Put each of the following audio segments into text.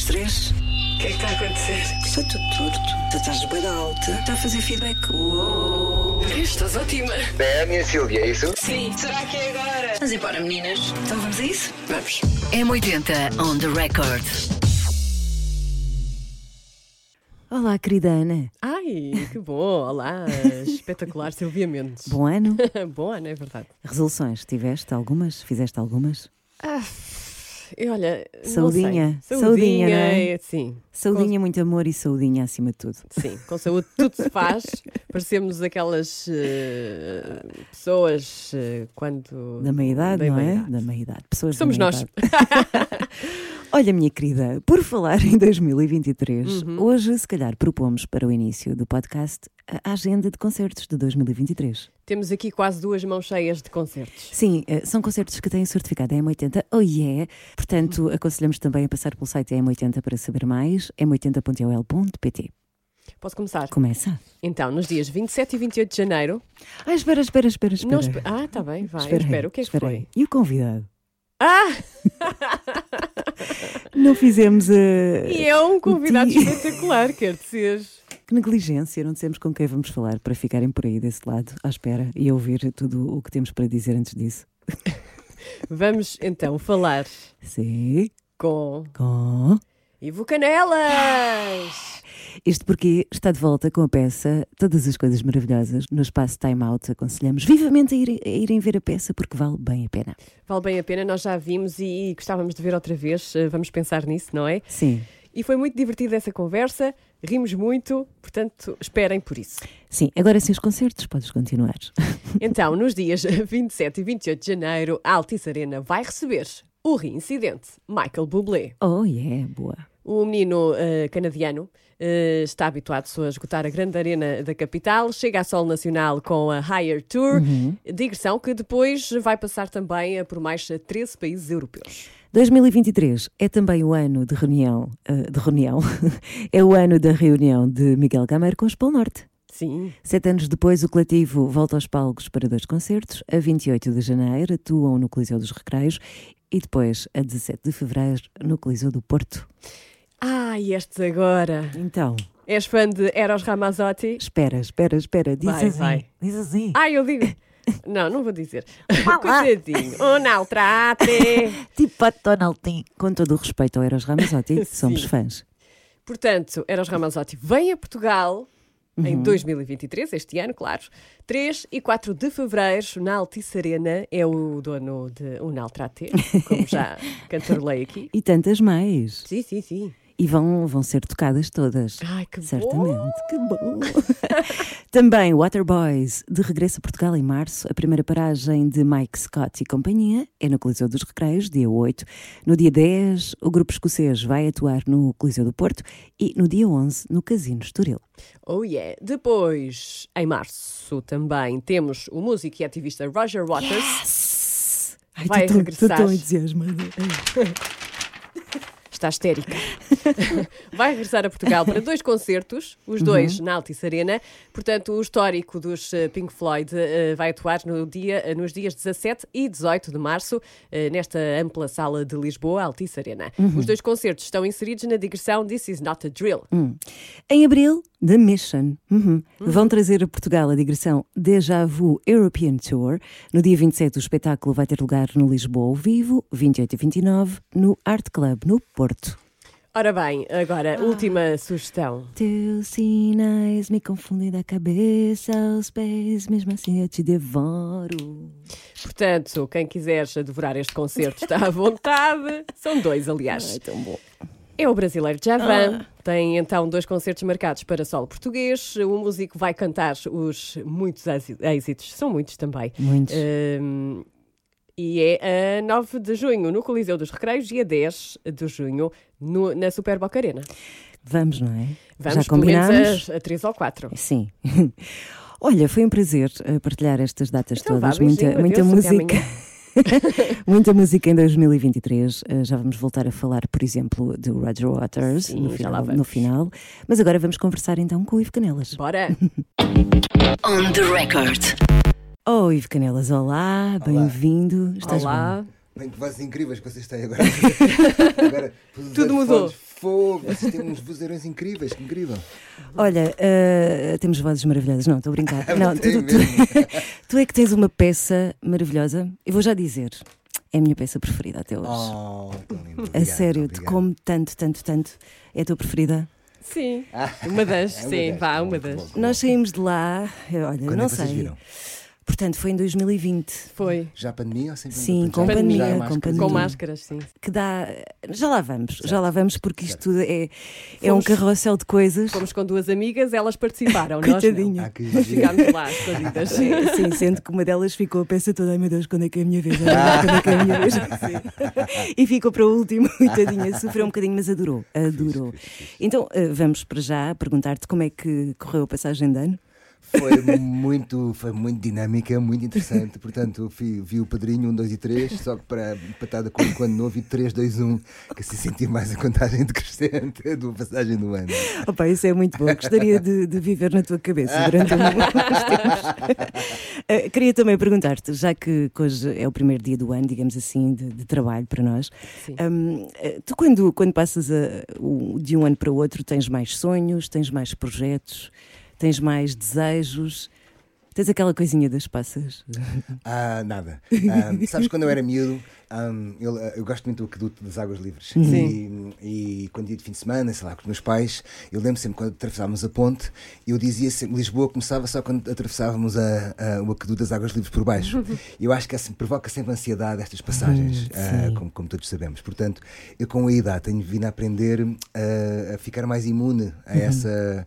das três. O que é que está a acontecer? Estou tudo torto. Tu estás bem alta. Está a fazer feedback. Uou. Estás ótima. É a minha Silvia, é isso? Sim. Será que é agora? Vamos embora, meninas. Então vamos a isso? Vamos. M80 on the record. Olá, querida Ana. Ai, que bom! Olá, espetacular, Silvia Mendes. Bom ano. bom ano, é verdade. Resoluções, tiveste algumas? Fizeste algumas? Ah, e olha, Saudinha, saudinha, não é? Sim, Saudinha, muito amor e saudinha acima de tudo. sim, com saúde tudo se faz. Parecemos aquelas eh, pessoas eh, quando. Da meia-idade, Da não é? meia-idade. Da meia-idade. Pessoas da Somos nós. Olha, minha querida, por falar em 2023, Uhum. hoje, se calhar, propomos para o início do podcast a agenda de concertos de 2023. Temos aqui quase duas mãos cheias de concertos. Sim, eh, são concertos que têm certificado M80, oh yeah! Portanto, aconselhamos também a passar pelo site M80 para saber mais, m80.ol.pt. Posso começar? Começa. Então, nos dias 27 e 28 de janeiro. Ah, espera, espera, espera, espera. Não espe- Ah, tá bem, vai. Espera o que é que foi? E o convidado? Ah! Não fizemos a. E é um convidado espetacular, quer dizer. Que negligência, não dissemos com quem vamos falar para ficarem por aí desse lado, à espera e ouvir tudo o que temos para dizer antes disso. Vamos então falar Sim, com com. Ivo Canelas! Isto porque está de volta com a peça Todas as Coisas Maravilhosas no espaço Time Out. Aconselhamos vivamente a, ir- a irem ver a peça porque vale bem a pena. Vale bem a pena, nós já vimos e, gostávamos de ver outra vez, eh, vamos pensar nisso, não é? Sim, E foi muito divertida essa conversa, rimos muito, portanto, esperem por isso. sim. Agora sim, os concertos, podes continuar. Então, nos dias 27 e 28 de janeiro, a Altice Arena vai receber o reincidente Michael Bublé. Oh, yeah, boa. O menino eh, canadiano eh, está habituado a esgotar a grande arena da capital, chega à Sol Nacional com a Higher Tour, digressão que depois vai passar também por mais 13 países europeus. 2023 é também o ano de reunião, eh, de reunião, é o ano da reunião de Miguel Gameiro com os Polo Norte. Sim, Sete anos depois, o coletivo volta aos palcos para dois concertos. A 28 de janeiro atuam no Coliseu dos Recreios e depois, a 17 de fevereiro, no Coliseu do Porto. Ah, e estes agora. Então, És fã de Eros Ramazzotti? espera, espera, espera, diz Vai, assim, vai. diz assim. Ah, eu digo. Não, não vou dizer. Coitadinho. Oh, não, trate. Tipo a Tonaltin. Com todo o respeito ao Eros Ramazzotti, somos fãs. Portanto, Eros Ramazzotti vem a Portugal em 2023, este ano, claro. 3 e 4 de fevereiro, na Altice Arena, é o dono de Unal Trate, como já cantarolei aqui. E tantas mais. Sim, sim, sim. E vão, vão ser tocadas todas. Ai, que bom. Certamente, que bom! Também Waterboys, de regresso a Portugal em março. A primeira paragem de Mike Scott e companhia é no Coliseu dos Recreios, dia 8. No dia 10, o grupo escocês vai atuar no Coliseu do Porto e no dia 11, no Casino Estoril. Oh yeah. Depois, em março, também temos o músico e ativista Roger Waters. Ai, Vai estou tão- estou regressar. tão entusiasmada. Está histérica. Vai regressar a Portugal para dois concertos, os dois na Altice Arena. Portanto, o histórico dos eh, Pink Floyd eh, vai atuar no dia, eh, nos dias 17 e 18 de março, nesta ampla sala de Lisboa, Altice Arena. Os dois concertos estão inseridos na digressão This Is Not a Drill. Em abril, The Mission uhum, vão trazer a Portugal a digressão Deja Vu European Tour. No dia 27, o espetáculo vai ter lugar no Lisboa ao vivo, 28 e 29, no Art Club, no Porto. Ora bem, agora, última sugestão. Teus sinais me confundem da cabeça aos pés, mesmo assim eu te devoro. Portanto, quem quiser devorar este concerto está à vontade. São dois, aliás. tão bom. É o brasileiro Javan. Tem então dois concertos marcados para solo português. O músico vai cantar os muitos êxi- êxitos, são muitos também. Muitos. Hum, e é a 9 de junho no Coliseu dos Recreios e a 10 de junho no- na Super Boca Arena. Vamos, não é? Vamos Já combinámos? a, a 3 ou 4. Sim. Olha, foi um prazer eh, partilhar estas datas Então vá, todas. muita beijinho, muita adeus, até música. Muita música em 2023. Uh, já vamos voltar a falar, por exemplo, do Roger Waters Sim, no, final, no final. Mas agora vamos conversar então com o Ivo Canelas. Bora! On the record. Oh, Ivo Canelas, olá, bem-vindo. Estás Olá! bom? Bem, que vozes incríveis que vocês têm agora. agora Tudo mudou. Fogo, vocês têm uns vozeirões incríveis, que incrível. Olha, eh, temos vozes maravilhosas. Não, estou a brincar. Não, tu, Tem tu- mesmo. tu é que tens uma peça maravilhosa. Eu vou já dizer. É a minha peça preferida até hoje. Oh, lindo. a Obrigado, sério, te como tanto, tanto, tanto. É a tua preferida? Sim. Uma das, É uma sim, das, vá, tá uma bom, das. tá bom. Nós saímos de lá, eu- olha, Quando não é que vocês sei. viram? Portanto, foi em 2020. Foi. Já a pandemia ou sempre? Sim, Já- com já pandemia, há com máscaras? pandemia. Com máscaras, sim. Que dá. Já lá vamos, já lá vamos, porque isto tudo é, é um Fomos- carrossel de coisas. Fomos com duas amigas, elas participaram. nós não. Coitadinha. Ah, giro. Ficámos lá, escondidas. É, Sim, sendo que uma delas ficou a peça toda, ai meu Deus, quando é que é a minha vez? Quando é que é a minha vez? Sim. E ficou para o último, coitadinha, sofreu um bocadinho, mas adorou, adorou. Então, eh, vamos para já perguntar-te como é que correu a passagem de ano. Foi muito, foi muito dinâmica, muito interessante. Portanto, vi, vi o padrinho 1, 2 e 3, só que para empatada com quando não vi 3, 2, 1, que assim senti mais a contagem decrescente do passagem do ano. Opa, isso é muito bom, gostaria de, de viver na tua cabeça durante um- uns tempos. Eh, Queria também perguntar-te, já que hoje é o primeiro dia do ano, digamos assim, de, de trabalho para nós, Sim. hum, eh, tu quando, quando passas a- o- de um ano para o outro tens mais sonhos, tens mais projetos, tens mais desejos, tens aquela coisinha das passas. Ah, nada. Ah, sabes, quando eu era miúdo, ahm, eu, eu gosto muito do aqueduto das águas livres. Sim. E, e quando ia de fim de semana, sei lá, com os meus pais, eu lembro sempre quando atravessávamos a ponte, eu dizia sempre: Lisboa começava só quando atravessávamos a, a- o aqueduto das águas livres por baixo. E eu acho que assim, provoca sempre ansiedade estas passagens, sim. como, como todos sabemos. Portanto, eu com a idade tenho vindo a aprender ah, a ficar mais imune a essa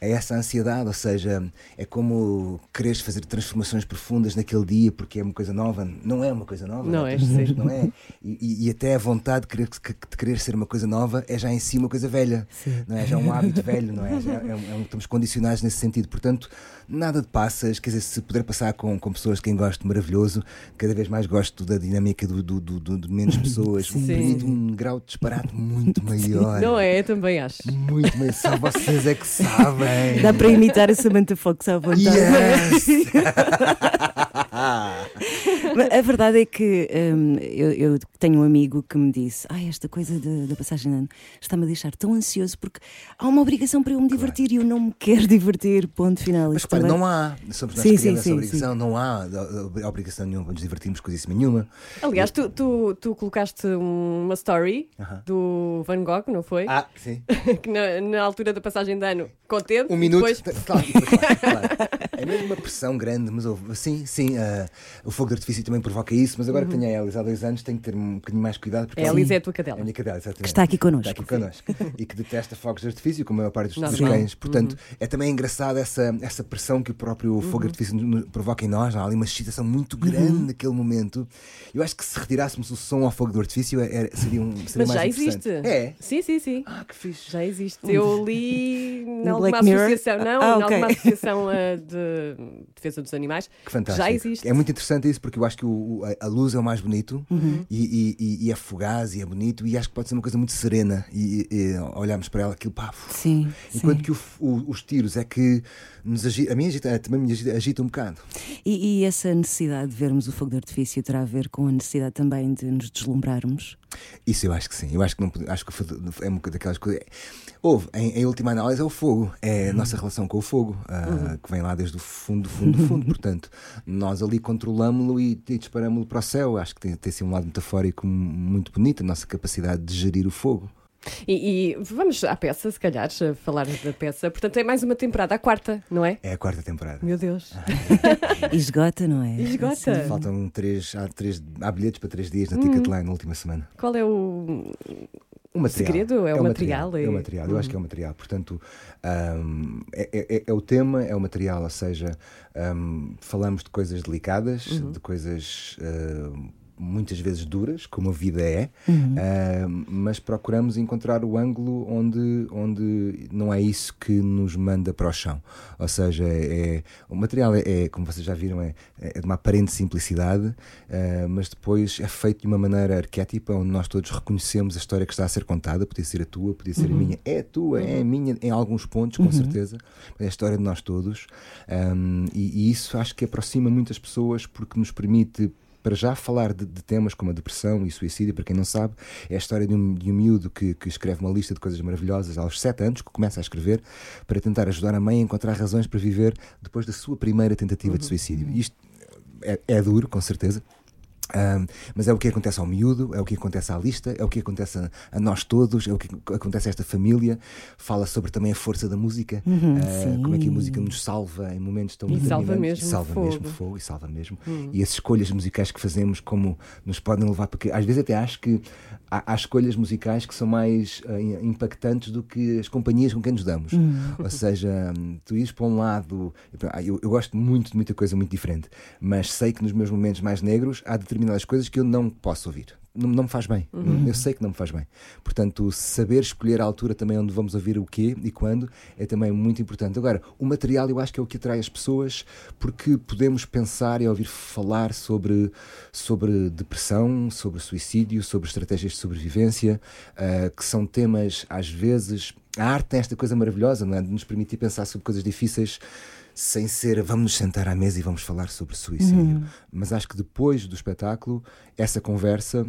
a essa ansiedade, ou seja, é como quereres fazer transformações profundas naquele dia porque é uma coisa nova. Não é uma coisa nova, Não é, Tens de dizer sim. não é. E, e- e até a vontade de querer, que- de querer ser uma coisa nova é já em si uma coisa velha, não é? Já é um hábito velho, não é? Já é é estamos condicionados nesse sentido. Portanto, nada de passas, quer dizer, se puder passar com, com pessoas de quem gosto, maravilhoso. Cada vez mais gosto da dinâmica do, do, do- de menos pessoas. Sim. Permite um grau de disparate muito maior. Não é? Também acho. Muito maior. Só vocês é que sabem. Dá para imitar a Samantha Fox à vontade. Yes! Mas a verdade é que hum, eu, eu tenho um amigo que me disse: Ah, esta coisa da- da passagem de ano está-me a deixar tão ansioso porque há uma obrigação para eu me divertir e eu não me quero divertir. Ponto final. Mas repara, também- não há, somos nós Sim, que sim, sim, obrigação, não há obrigação nenhuma para nos divertirmos, coisíssima nenhuma. Aliás, tu, tu, tu colocaste uma story Aham. do Van Gogh, não foi? Ah, sim. Que na, na altura da passagem de ano, contente. Um minuto. Depois, Claro, depois, claro, claro. É mesmo uma pressão grande, mas houve- sim, sim, ah, o fogo de artifício também provoca isso, mas agora que tenho a Elis há dois anos tenho que ter um bocadinho mais cuidado porque é a Liz é a tua É a cadela. minha cadela, exatamente. Que está aqui connosco. Está aqui connosco. e que detesta fogos de artifício, como a maior parte dos, dos cães. Portanto, é também engraçado essa, essa pressão que o próprio fogo de artifício no- no- provoca em nós. Há ali uma excitação muito grande naquele momento. Eu acho que se retirássemos o som ao fogo do artifício é- é- seria, um, seria Mas mais já existe. É? Sim, sim, sim. Ah, que fixe. Já existe. Eu li em No alguma associação, não, Ah, em ok. alguma associação eh, de defesa dos animais. Que fantástico. Já existe. É muito interessante isso porque eu acho que o- o- a- a luz é o mais bonito Uhum. e, e- e- e é fugaz e é bonito e acho que pode ser uma coisa muito serena e, e, e olharmos para ela aquilo, pá, Sim, Enquanto sim. que o o- os tiros é que nos agita, a mim agita, também me agita, agita um bocado. E, e essa necessidade de vermos o fogo de artifício terá a ver com a necessidade também de nos deslumbrarmos? Isso eu acho que sim. Eu acho que, não, acho que é uma daquelas coisas. Houve, em, em última análise, é o fogo. É a nossa relação com o fogo, ah, que vem lá desde o fundo, do fundo, do fundo. Portanto, nós ali controlamos-lo e, e disparamos-lo para o céu. Acho que tem, tem assim um lado metafórico muito bonito, a nossa capacidade de gerir o fogo. E, e vamos à peça, se calhar, a falar da peça. Portanto, é mais uma temporada, a quarta, não é? É a quarta temporada. Meu Deus. Esgota, não é? Esgota. Faltam três há, três, há bilhetes para três dias na Uhum. Ticketline na última semana. Qual é o. O material. segredo é o o material, É é- o material, eu acho que é o material. Portanto, hum, é, é- é o tema, é o material, ou seja, hum, falamos de coisas delicadas, de coisas hum, muitas vezes duras, como a vida é, hum, mas procuramos encontrar o ângulo onde, onde não é isso que nos manda para o chão. Ou seja, é, o material é, é, como vocês já viram, é, é de uma aparente simplicidade, uh, mas depois é feito de uma maneira arquétipa, onde nós todos reconhecemos a história que está a ser contada. Podia ser a tua, podia ser a minha. É a tua, é a minha, em alguns pontos, com certeza. É a história de nós todos. Um, e, e isso acho que aproxima muitas pessoas porque nos permite para já falar de, de temas como a depressão e suicídio, para quem não sabe, é a história de um, de um miúdo que, que escreve uma lista de coisas maravilhosas aos 7 anos, que começa a escrever para tentar ajudar a mãe a encontrar razões para viver depois da sua primeira tentativa de suicídio. Isto é, é duro, com certeza. Um, mas é o que acontece ao miúdo, é o que acontece à lista, é o que acontece a, a nós todos, é o que acontece a esta família. Fala sobre também a força da música, Uhum, uh, como é que a música nos salva em momentos tão E salva determinantes. mesmo E salva fogo. mesmo fogo e salva mesmo. E as escolhas musicais que fazemos, como nos podem levar, porque às vezes até acho que há, há escolhas musicais que são mais uh, impactantes do que as companhias com quem nos damos. Ou seja, tu ires para um lado. Eu, eu gosto muito de muita coisa muito diferente, mas sei que nos meus momentos mais negros há determinadas coisas que eu não posso ouvir. Não, não me faz bem. Eu sei que não me faz bem. Portanto, saber escolher a altura também onde vamos ouvir o quê e quando é também muito importante. Agora, o material eu acho que é o que atrai as pessoas porque podemos pensar e ouvir falar sobre, sobre depressão, sobre suicídio, sobre estratégias de sobrevivência, ah, que são temas, às vezes. A arte tem esta coisa maravilhosa, não é? De nos permitir pensar sobre coisas difíceis sem ser vamos nos sentar à mesa e vamos falar sobre suicídio. Mas acho que depois do espetáculo, essa conversa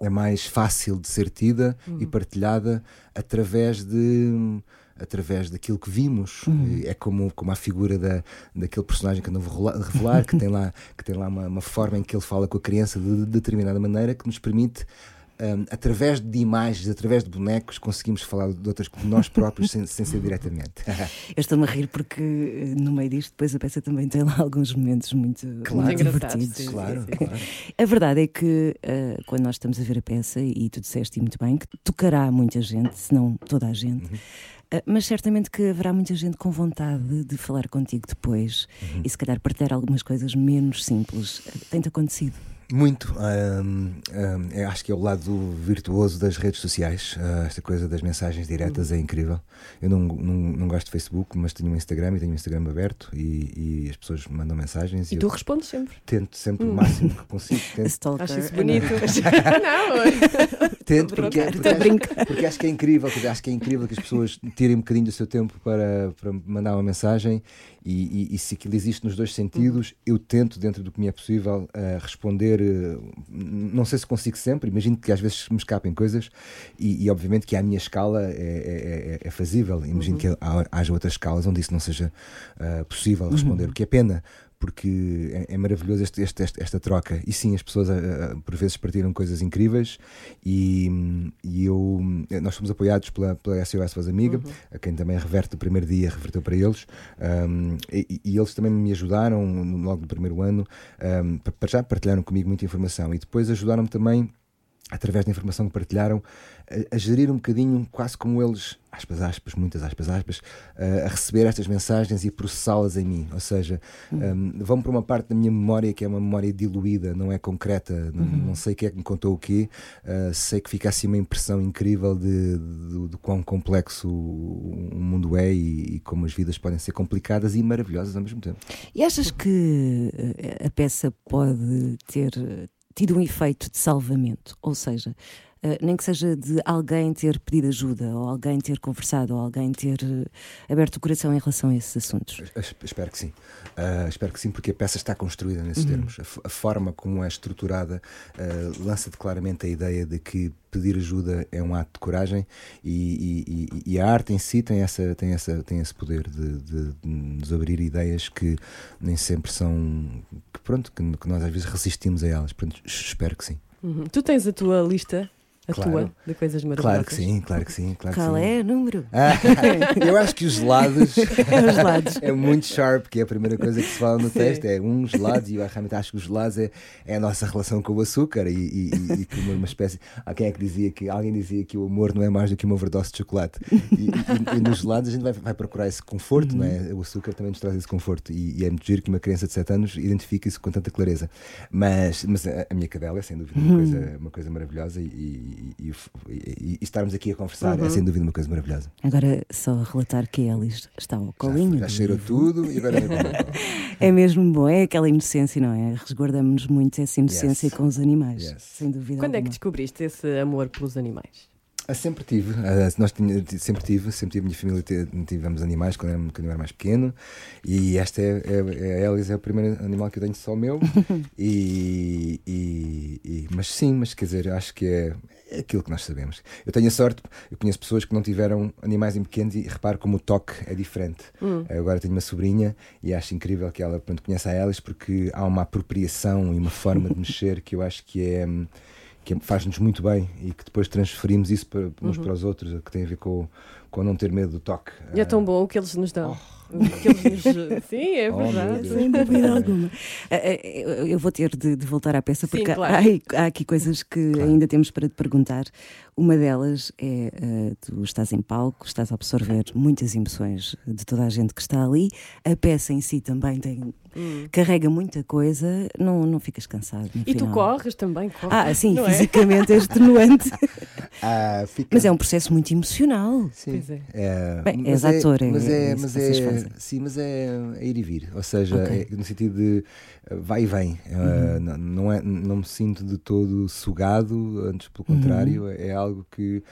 é mais fácil de ser tida e partilhada através de através daquilo que vimos. E é como como a figura da daquele personagem que eu não vou revelar que tem lá que tem lá uma, uma forma em que ele fala com a criança de, de determinada maneira que nos permite hum, através de imagens, através de bonecos, conseguimos falar de outras de nós próprios sem, sem ser diretamente. Eu estou-me a rir porque eh, no meio disto depois a peça também tem lá alguns momentos muito, Claro. muito divertidos. sim, claro, sim. claro. A verdade é que eh, quando nós estamos a ver a peça, e tu disseste muito bem, que tocará muita gente, se não toda a gente, Uhum. eh, mas certamente que haverá muita gente com vontade de falar contigo depois Uhum. e se calhar partilhar algumas coisas menos simples. Tem-te acontecido? Muito. hum, hum, eu acho que é o lado virtuoso das redes sociais. Ah, esta coisa das mensagens diretas é incrível. Eu não, não, não gosto de Facebook, mas tenho um Instagram e tenho um Instagram aberto e, e as pessoas mandam mensagens E e, tu eu respondes sempre. tento sempre o máximo que consigo. Tento, Acho isso a bonito. não, tento porque, porque, acho, porque acho que é incrível, porque acho que é incrível que as pessoas tirem um bocadinho do seu tempo para, para mandar uma mensagem e, e- e se aquilo existe nos dois sentidos, eu tento, dentro do que me é possível, ah, responder. eh, não sei se consigo sempre, imagino que às vezes me escapem coisas e, e obviamente que à minha escala é, é, é- é fazível. Imagino que há- haja outras escalas onde isso não seja ah, possível responder, o que é pena. Porque é, é maravilhoso este- este- esta troca. E sim, as pessoas ah, ah, por vezes partilham coisas incríveis e, e eu, nós fomos apoiados pela, pela SOS Voz Amiga, a quem também reverte o primeiro dia, reverteu para eles, um, e, e eles também me ajudaram logo no primeiro ano, um, pa- para já partilharam comigo muita informação e depois ajudaram-me também através da informação que partilharam, a, a gerir um bocadinho, quase como eles, aspas, aspas, muitas aspas, aspas, a, a receber estas mensagens e processá-las em mim. Ou seja, um, vão para uma parte da minha memória que é uma memória diluída, não é concreta, não, não sei quem é que me contou o quê, uh, sei que fica assim uma impressão incrível de, de, de quão complexo o mundo é e, e como as vidas podem ser complicadas e maravilhosas ao mesmo tempo. E achas que eh, a peça pode ter eh, tido um efeito de salvamento? Ou seja, nem que seja de alguém ter pedido ajuda, ou alguém ter conversado, ou alguém ter eh, aberto o coração em relação a esses assuntos? Es- Espero que sim. Ah, espero que sim, porque a peça está construída nesses termos. A, a forma como é estruturada ah, lança-te claramente a ideia de que pedir ajuda é um ato de coragem e, e- e- e a arte em si tem, essa, tem, essa, tem esse poder de, de- de nos abrir ideias que nem sempre são. que pronto, que, que nós às vezes resistimos a elas. Portanto, espero que sim. Uhum. Tu tens a tua lista, a Claro. tua, de coisas maravilhosas. Claro que sim, claro que sim. Claro que Qual sim. é o número? Ah, eu acho que os gelados É os lados. é muito sharp, que é a primeira coisa que se fala no Sim. texto. É um gelado, e eu realmente acho que os gelados é, é a nossa relação com o açúcar e, e, e- como uma espécie. Há quem é que dizia que alguém dizia que o amor não é mais do que uma overdose de chocolate. E, e- e nos gelados a gente vai, vai procurar esse conforto, não é? O açúcar também nos traz esse conforto. E, é muito giro que uma criança de 7 anos identifique isso com tanta clareza. Mas, mas a, a minha cadela é sem dúvida uma coisa, uma coisa maravilhosa e, e- e- e- estarmos aqui a conversar é sem dúvida uma coisa maravilhosa. Agora só relatar que a Alice está ao colinho. Já, já cheirou livro. tudo e agora é É mesmo bom, é aquela inocência, não é? Resguardamos-nos muito essa inocência Yes. com os animais, Yes. sem dúvida. Quando é que alguma. descobriste esse amor pelos animais? Ah, sempre tive, Ah, nós tinha- sempre tive, sempre tive, a minha família tivemos animais quando, era- quando eu era mais pequeno e esta é, é, é a Alice, é o primeiro animal que eu tenho só meu. e, e- e- mas sim, mas quer dizer, acho que é, é aquilo que nós sabemos. Eu tenho a sorte, eu conheço pessoas que não tiveram animais em pequenos e reparo como o toque é diferente. Eu Agora tenho uma sobrinha e acho incrível que ela pronto, conheça a Alice porque há uma apropriação e uma forma de mexer que eu acho que é hum, que faz-nos muito bem e que depois transferimos isso para, uns para os outros, que tem a ver com, com não ter medo do toque. E é tão bom o que eles nos dão. O que eles nos... Sim, é Oh, verdade. Deus. Sem dúvida alguma. Ah, ah, Eu vou ter de, de voltar à peça Sim, porque há- claro. há, há aqui coisas que ainda temos para te perguntar. Uma delas é: ah, tu estás em palco, estás a absorver muitas emoções de toda a gente que está ali. A peça em si também tem, carrega muita coisa, não, não ficas cansado. no Hum. E tu final. corres também, corres. Ah, sim, não é? fisicamente é extenuante. Ah, fica- Mas é um processo muito emocional. Sim. É. É, Bem, és ator, é- mas é é, isso mas vocês é, fazem. sim, mas é, é ir e vir, ou seja, Ok. é no sentido de uh, vai e vem. Uh, Uhum. não, não é, não me sinto de todo sugado, antes pelo Uhum. contrário, é algo que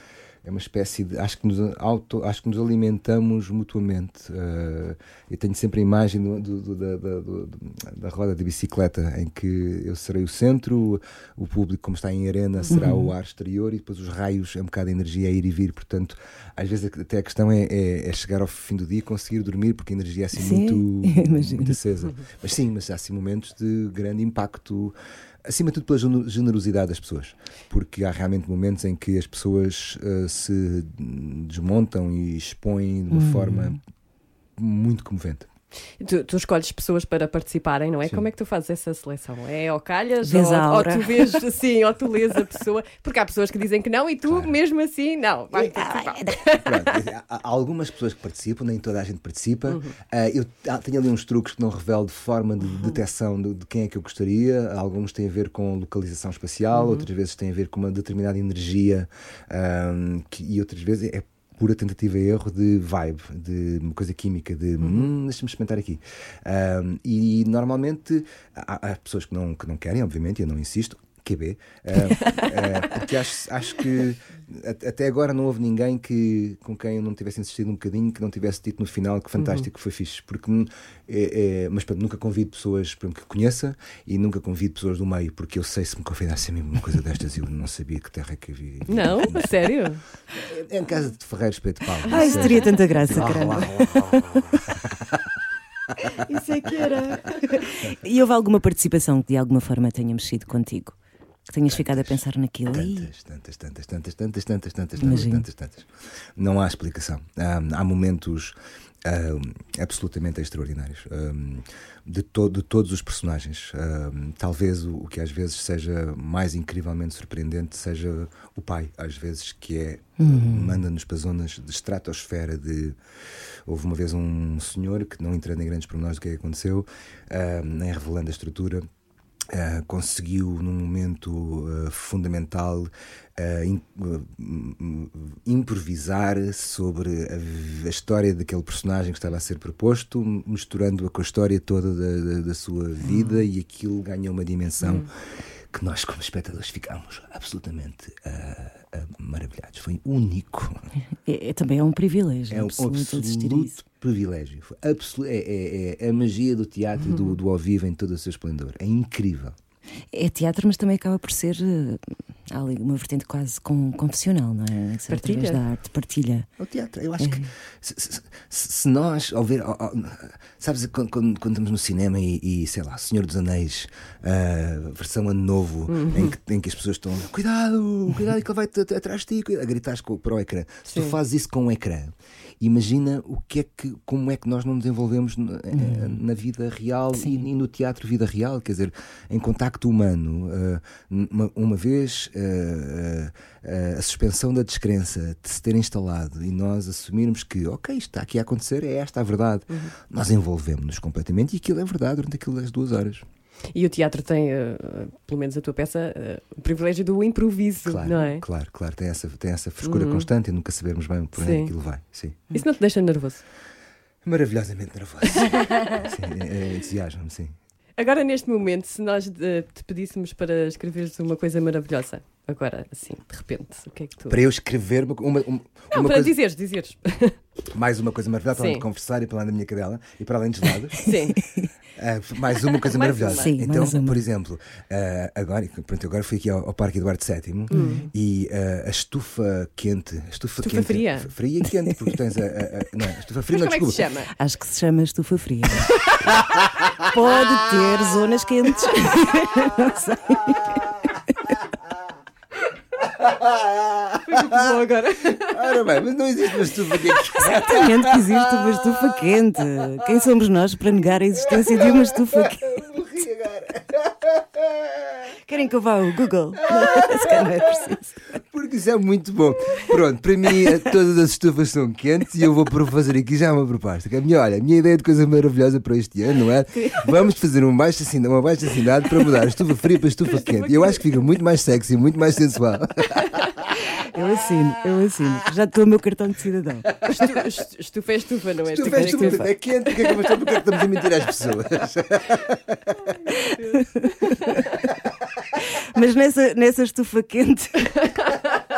é uma espécie de. Acho que nos, auto, acho que nos alimentamos mutuamente. Uh, eu tenho sempre a imagem do, do- do- do- da roda de bicicleta em que eu serei o centro, o público, como está em arena, será Uhum. o ar exterior e depois os raios é um bocado de energia a ir e vir. Portanto, às vezes até a questão é, é- é chegar ao fim do dia e conseguir dormir, porque a energia é assim Sim, muito, muito acesa. Mas sim, mas há assim momentos de grande impacto. Acima de tudo pela gener- generosidade das pessoas, porque há realmente momentos em que as pessoas uh, se desmontam e expõem de uma Uhum. forma muito comovente. Tu, tu escolhes pessoas para participarem, não é? Sim. Como é que tu fazes essa seleção? É ao calhas? Ou, ou tu vês assim, ou tu lês a pessoa? Porque há pessoas que dizem que não e tu, Claro. mesmo assim, não. Vai É, participar. Pronto, há, há algumas pessoas que participam, nem toda a gente participa. Uhum. Ah, eu ah, tenho ali uns truques que não revelo de forma de Uhum. detecção de, de quem é que eu gostaria. Alguns têm a ver com localização espacial, Uhum. outras vezes têm a ver com uma determinada energia ahm, que- e outras vezes é pura tentativa e erro de vibe, de uma coisa química, de hum, deixa-me experimentar aqui. Ahm, e normalmente há, há pessoas que não, que não querem, obviamente, e eu não insisto. QB, ah, ah, porque acho, acho que até agora não houve ninguém que, com quem eu não tivesse insistido um bocadinho, que não tivesse dito no final que fantástico, foi fixe. Porque, hum, é, é- mas pronto, nunca convido pessoas exemplo, que conheça e nunca convido pessoas do meio, porque eu sei se me convidassem a mim uma coisa destas eu não sabia que terra é que havia. Não? Sério? É em casa de Ferreiros Peito de Pau. Ai, isso teria tanta graça, caramba. Isso é que era. E houve alguma participação que de alguma forma tenha mexido contigo? Que tenhas ficado a pensar naquilo? Tantas, tantas, tantas, tantas, tantas, tantas, tantas, tantas, tantas, tantas. Não há explicação. Há, há momentos ah, absolutamente extraordinários ah, de, to- de todos os personagens. Ah, talvez o, o que às vezes seja mais incrivelmente surpreendente seja o pai, às vezes, que é manda-nos para zonas de estratosfera de houve uma vez um senhor que não entrando em grandes pormenores do que é que aconteceu, ah, nem revelando a estrutura, Uh, conseguiu num momento uh, fundamental uh, uh, um, improvisar sobre a, a história daquele personagem que estava a ser proposto, misturando-a com a história toda da, da- da sua vida e aquilo ganhou uma dimensão que nós como espectadores ficámos absolutamente maravilhados. Foi único. é, é- também é um privilégio. É um absoluto, absoluto. Privilégio. É, é- é a magia do teatro e do, do ao vivo em todo o seu esplendor. É incrível. É teatro, mas também acaba por ser eh, há ali uma vertente quase com, confessional, não é? Ser através Partilha. da arte, partilha. É o teatro. Eu acho que se, se- se nós, ao ver, ao- ao- sabes, quando, quando- quando estamos no cinema e, e, sei lá, Senhor dos Anéis, a versão Ano Novo, em, que, em que as pessoas estão, cuidado, cuidado, que ele vai atrás de ti, cuidado", a gritar com- para o ecrã. Se tu fazes isso com um ecrã, imagina o que é que, como é que nós não nos envolvemos na, na vida real e, e no teatro vida real, quer dizer, em contacto humano. ah, uma, vez ah, ah, a suspensão da descrença de se ter instalado e nós assumirmos que, ok, isto está aqui a acontecer, é esta a verdade, nós envolvemos-nos completamente e aquilo é verdade durante aquelas duas horas. E o teatro tem, eh, pelo menos a tua peça, eh, o privilégio do improviso, Claro, não é? claro, claro, tem essa, tem essa frescura constante e nunca sabermos bem por onde Sim. aquilo vai. Sim. Isso não te deixa nervoso? Maravilhosamente nervoso. sim, é, é entusiasmo, sim. Agora, neste momento, se nós eh, te pedíssemos para escreveres uma coisa maravilhosa, Agora, assim, de repente, o que é que tu. Para eu escrever uma, uma, uma Não, para coisa, dizeres, dizeres. mais uma coisa maravilhosa, para além de conversar e para além da minha cadela e para além dos lados. Sim. Ah, mais uma coisa Mais maravilhosa. uma. Sim, então, mais uma. por exemplo, ah, agora, pronto, agora fui aqui ao, ao Parque Eduardo VII Hum. e ah, a estufa quente, a estufa, Estufa quente, fria? fria e quente, porque tens a, a- a- não, a estufa fria, Mas não, como é que se desculpa. chama? Acho que se chama estufa fria. Pode ter zonas quentes. Não sei. Foi muito bom agora. Ora bem, mas não existe uma estufa quente. Exatamente que existe uma estufa quente. Quem somos nós para negar a existência de uma estufa quente? Querem que eu vá ao Google? Se calhar não é preciso. Porque isso é muito bom. Pronto, para mim eh, todas as estufas são quentes e eu vou fazer aqui já uma proposta. Que a minha, olha, a minha ideia de coisa maravilhosa para este ano, não é? Vamos fazer um baixo assinado, uma baixa assinada para mudar a estufa fria para a estufa quente. E eu acho que fica muito mais sexy, muito mais sensual. Eu assino, eu assino. Já estou o meu cartão de cidadão. Estu- estu- Estufa é estufa, não é? Estufa é Estufa estufa, é quente, porque é que, mas porque é que estamos a mentir às pessoas? Mas nessa, nessa estufa quente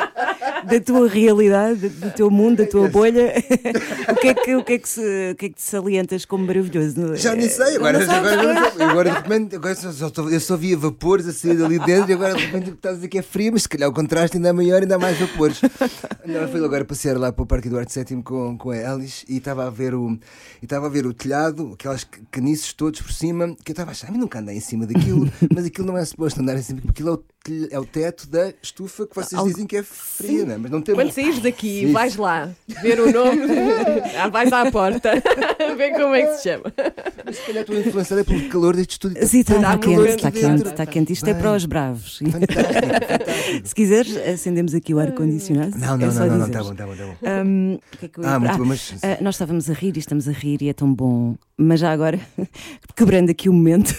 da tua realidade, do teu mundo, da tua bolha, o que é que, o que, é que, se, o que, é que te salientas como maravilhoso? Já nem sei, agora, agora, agora, agora de repente, agora só, só, eu só via vapores a sair dali dentro e agora de repente estás a dizer que é frio, mas se calhar o contraste ainda é maior e ainda há mais vapores. Não, fui agora passear lá para o Parque Eduardo VII com, com a Alice e estava a ver o, e estava a ver o telhado, aquelas ca- caniços todos por cima, que eu estava a achar, "Mas nunca andei em cima daquilo, mas aquilo não é suposto andar em cima, porque aquilo é o, tel- é o teto da estufa que vocês dizem que é fria, não é? Mas não tem Quando saís daqui, Sim. vais lá ver o nome, ah, vais à porta, ver como é que se chama. Mas se calhar estou influenciada pelo calor deste estúdio. Sim, está, Está está quente, está quente, está quente. Isto é Bem. para os bravos. Fantástico, fantástico. Se quiseres, acendemos aqui o ar-condicionado. Não, É não, só não, não, não, dizeres. tá bom, tá bom, tá bom. Hum, o que é que Ah, muito bom, mas- ah, nós estávamos a rir e estamos a rir e é tão bom. Mas já agora, quebrando aqui o momento,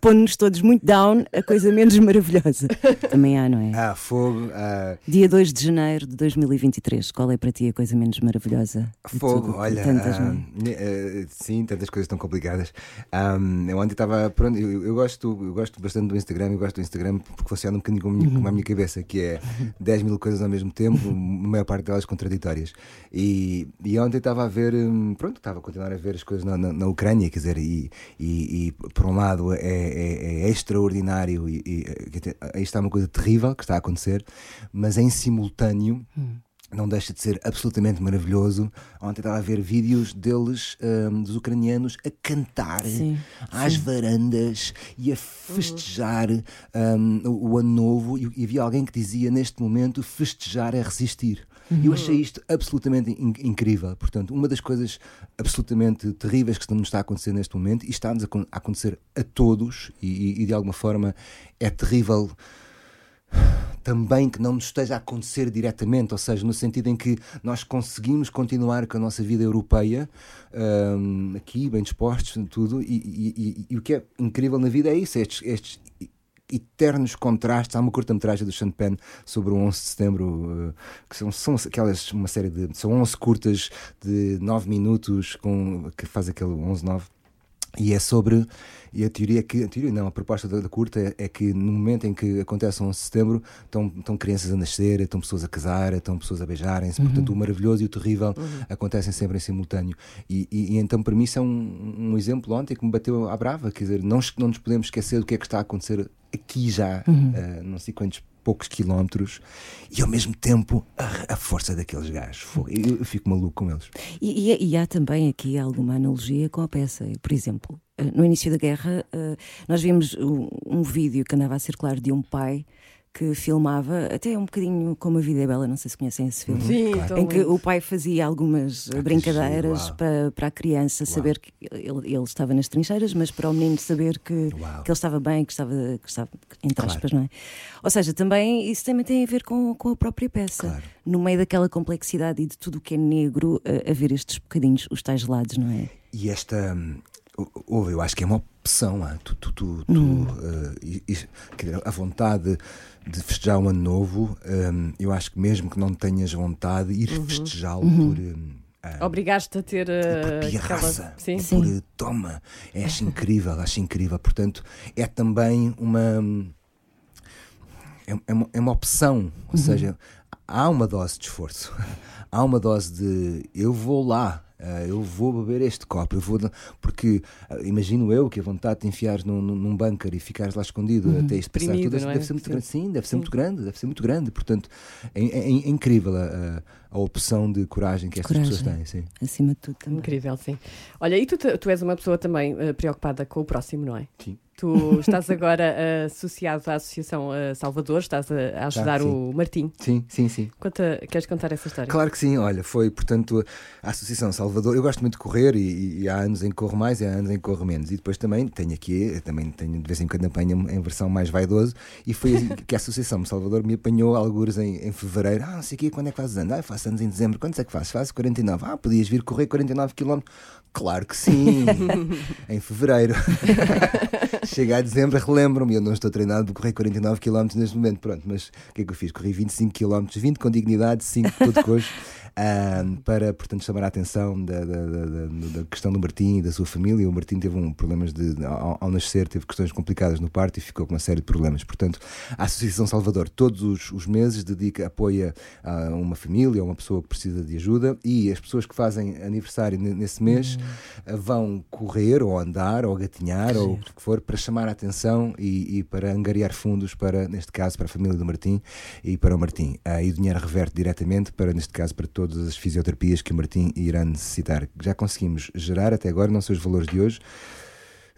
pondo-nos todos muito down, a coisa menos maravilhosa. Também há, não é? Há fogo, há Dia 2 de janeiro de 2023. Qual é para ti a coisa menos maravilhosa? fogo, tudo? olha. Tantas, é? ne- eh, sim, tantas coisas tão complicadas. Eu ontem estava. pronto, Eu, eu gosto, eu gosto bastante do Instagram, eu gosto do Instagram porque funciona um bocadinho com a minha, com a minha cabeça, que é 10 mil coisas ao mesmo tempo, a maior parte delas contraditórias. E, e ontem estava a ver, hum, pronto, estava a continuar a ver as coisas na, na, na Ucrânia, quer dizer, e, e, e, por um lado é, é- é extraordinário e, e aí está uma coisa terrível que está a acontecer, mas em simultâneo não deixa de ser absolutamente maravilhoso. Ontem estava a ver vídeos deles, hum, dos ucranianos, a cantar Sim, às varandas e a festejar hum, o, o ano novo. E, e havia alguém que dizia: neste momento, festejar é resistir. E eu achei isto absolutamente in- incrível. Portanto, uma das coisas absolutamente terríveis que nos está a acontecer neste momento, e está-nos a, a acontecer a todos, e- e- de alguma forma é terrível também que não nos esteja a acontecer diretamente, ou seja, no sentido em que nós conseguimos continuar com a nossa vida europeia, hum, aqui, bem dispostos, tudo, e, e- e- e o que é incrível na vida é isso, é estes, estes eternos contrastes. Há uma curta-metragem do Sean Penn sobre o 11 de setembro, eh, que são, são aquelas, uma série de, são 11 curtas de 9 minutos, com, que faz aquele 11-9, e é sobre. E a teoria é que. A teoria não, a proposta da, da curta é, é que no momento em que acontece o 11 de setembro, estão, estão crianças a nascer, estão pessoas a casar, estão pessoas a beijarem-se. Portanto, o maravilhoso e o terrível acontecem sempre em simultâneo. E, e- e então, para mim, isso é um, um exemplo ontem que me bateu à brava. Quer dizer, não, não nos podemos esquecer do que é que está a acontecer aqui já, eh, não sei quantos poucos quilómetros, e ao mesmo tempo a, a força daqueles gajos. Eu, eu fico maluco com eles. E, e- e há também aqui alguma analogia com a peça. Por exemplo, eh, no início da guerra, eh, nós vimos um, um vídeo que andava a circular de um pai que filmava, até um bocadinho como A Vida é Bela, não sei se conhecem esse filme. Sim, Claro. Em que o pai fazia algumas que brincadeiras uau. para, para a criança saber que ele, ele estava nas trincheiras, mas para o menino saber que, Uau. que ele estava bem, que estava, que estava entre Claro. aspas, não é? Ou seja, também isso também tem a ver com, com a própria peça. Claro. No meio daquela complexidade e de tudo o que é negro, a, a ver estes bocadinhos, os tais lados, não é? E esta. hum, Ouve, eu acho que é uma opção. ah, Tu, tu, tu, tu, Hum. eh, e- e- quer dizer, a vontade de festejar um ano novo, hum, eu acho que mesmo que não tenhas vontade, ir Uhum. festejá-lo por. hum, ah, Obrigaste a ter uh, por aquela... pirraça, Sim. Sim. por eh, toma, acho incrível, acho incrível. Portanto, é também uma. é, é uma, é uma opção, ou seja, há uma dose de esforço, há uma dose de eu vou lá. Ah, eu vou beber este copo, eu vou. Porque ah, imagino eu que a vontade de enfiares num, num, bunker e ficares lá escondido até isto passar tudo é? deve ser muito Sim. grande. Sim, deve ser muito grande, deve ser muito grande. Portanto, é, é- é incrível a, a- opção de coragem que estas Coragem. pessoas têm. Sim. Acima de tudo também. Incrível, sim. Olha, e tu, tu és uma pessoa também eh, preocupada com o próximo, não é? Sim. Tu estás agora eh, associado à Associação eh, Salvador, estás a, a ajudar sim. o Martim. Sim, sim, sim. Conta, queres contar essa história? Claro que sim, olha, foi portanto a Associação Salvador. Eu gosto muito de correr e, e há anos em que corro mais e há anos em que corro menos. E depois também tenho aqui, também tenho de vez em quando apanho em versão mais vaidoso. E foi assim que a Associação Salvador me apanhou algures em, em fevereiro. Ah, não sei o quê, quando é que fazes anos? Ah, faço anos em dezembro. Quantos é que fazes? Faço 49. Ah, podias vir correr 49 km. Claro que sim, em fevereiro. Chega a dezembro, relembro-me. Eu não estou treinado para correr 49 km neste momento. Pronto, mas o que é que eu fiz? Corri 25 km, 20 com dignidade, 5 todo coxo, ah, para, portanto, chamar a atenção da, da, da- da- questão do Martim e da sua família. O Martim teve um, problemas de, ao, ao nascer, teve questões complicadas no parto e ficou com uma série de problemas. Portanto, a Associação Salvador, todos os, os meses, dedica, apoia a uma família ou uma pessoa que precisa de ajuda e as pessoas que fazem aniversário ne- nesse mês ah, vão correr ou andar ou gatinhar ou o que for para chamar a atenção e, e para angariar fundos para, neste caso, para a família do Martim e para o Martim. Ah, e o dinheiro reverte diretamente para, neste caso, para todas as fisioterapias que o Martim irá necessitar. Já conseguimos gerar até agora, não sei os valores de hoje,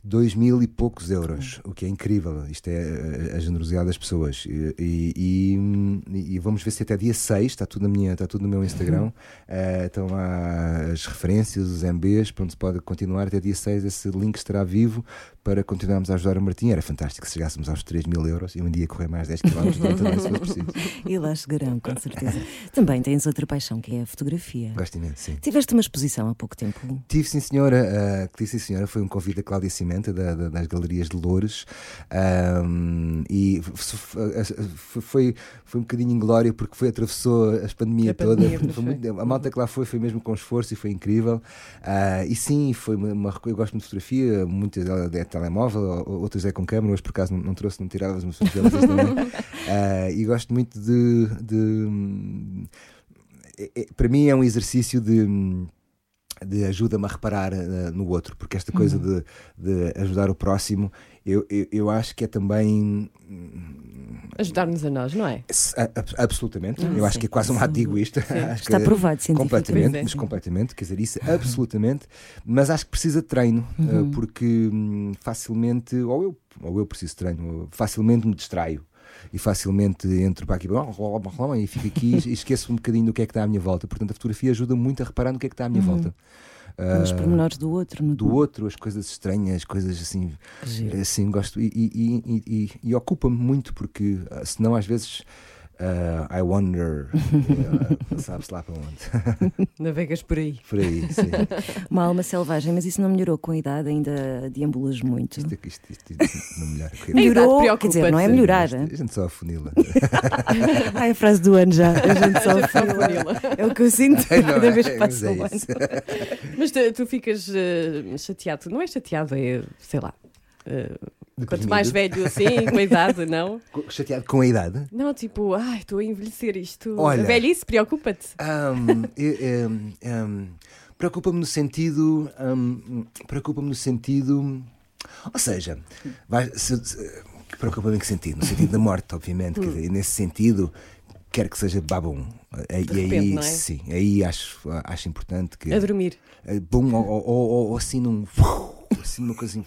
dois mil e poucos euros, o que é incrível. Isto é a, a generosidade das pessoas. E, e- e- e vamos ver se até dia 6, está tudo, na minha, está tudo no meu Instagram, eh, estão lá as referências, os MBs, para onde se pode continuar até dia 6. Esse link estará vivo para continuarmos a ajudar o Martim. Era fantástico se chegássemos aos 3 mil euros e um dia correr mais 10 km de volta, também, se fosse preciso. E lá chegarão, com certeza. Também tens outra paixão que é a fotografia. Gosto imenso, sim. Tiveste uma exposição há pouco tempo. Tive, sim, senhora. Uh, tive, sim, senhora. Foi um convite da Cláudia Da- da- das Galerias de Loures. Um, e foi, foi um bocadinho inglória porque foi, atravessou a pandemia A pandemia, toda. pois Foi muito- a malta que lá foi foi mesmo com esforço e foi incrível. Uh, e sim, foi uma, uma- eu gosto muito de fotografia, muitas delas é telemóvel, outras é com câmera. Hoje, por acaso, não, não trouxe, não tirava as fotografias também. Uh, e gosto muito de. de- é- é- para mim, é um exercício de de ajuda-me a reparar eh, no outro, porque esta coisa de, de ajudar o próximo, eu, eu, eu acho que é também. hum, Ajudar-nos a nós, não é? s- a- a- absolutamente, Ah, eu acho sim, que é quase um ato egoísta. Acho Está que- provado cientificamente. Completamente, Pois é. mas completamente, quer dizer, isso absolutamente, mas acho que precisa de treino, eh, Uhum. porque hum, facilmente, ou eu, ou eu preciso de treino, facilmente me distraio. E facilmente entro para aqui e fico aqui e esqueço um bocadinho do que é que está à minha volta. Portanto, a fotografia ajuda muito a reparar no que é que está à minha volta. Nos Ah, pormenores do outro. No do outro, as coisas estranhas, coisas assim, giro. assim gosto e, e, e, e- e ocupa-me muito porque ah, senão às vezes ah, I wonder, ah, sabes lá para onde, Navegas por aí. por aí, sim. Uma alma selvagem, mas isso não melhorou com a idade, ainda deambulas muito. Isto, isto, isto, isto não melhora. Melhorou, quer dizer, não é melhorar. Isto- A gente só afunila. Ai, a frase do ano já. A gente só Já fala. funila. É o que eu sinto Não cada é? vez que Mas passo é o ano. Mas tu, tu ficas eh, chateado. Não é chateado, é, sei lá. Eh, quanto Deprimido. mais velho assim, com a idade, não? Chateado com a idade? Não, tipo, ai, estou a envelhecer isto. Olha. Velhice preocupa-te. Eu- ahm, ahm, Preocupa-me no sentido. ahm, Preocupa-me no sentido. Ou seja, vai, se- se- preocupa-me em que sentido? No sentido da morte, obviamente. Quer dizer, nesse sentido, quero que seja babum. E repente, aí, é? sim, aí acho, acho importante que. A dormir. Eh, Bum, ou, ou, ou- ou assim num. Assim numa coisa assim.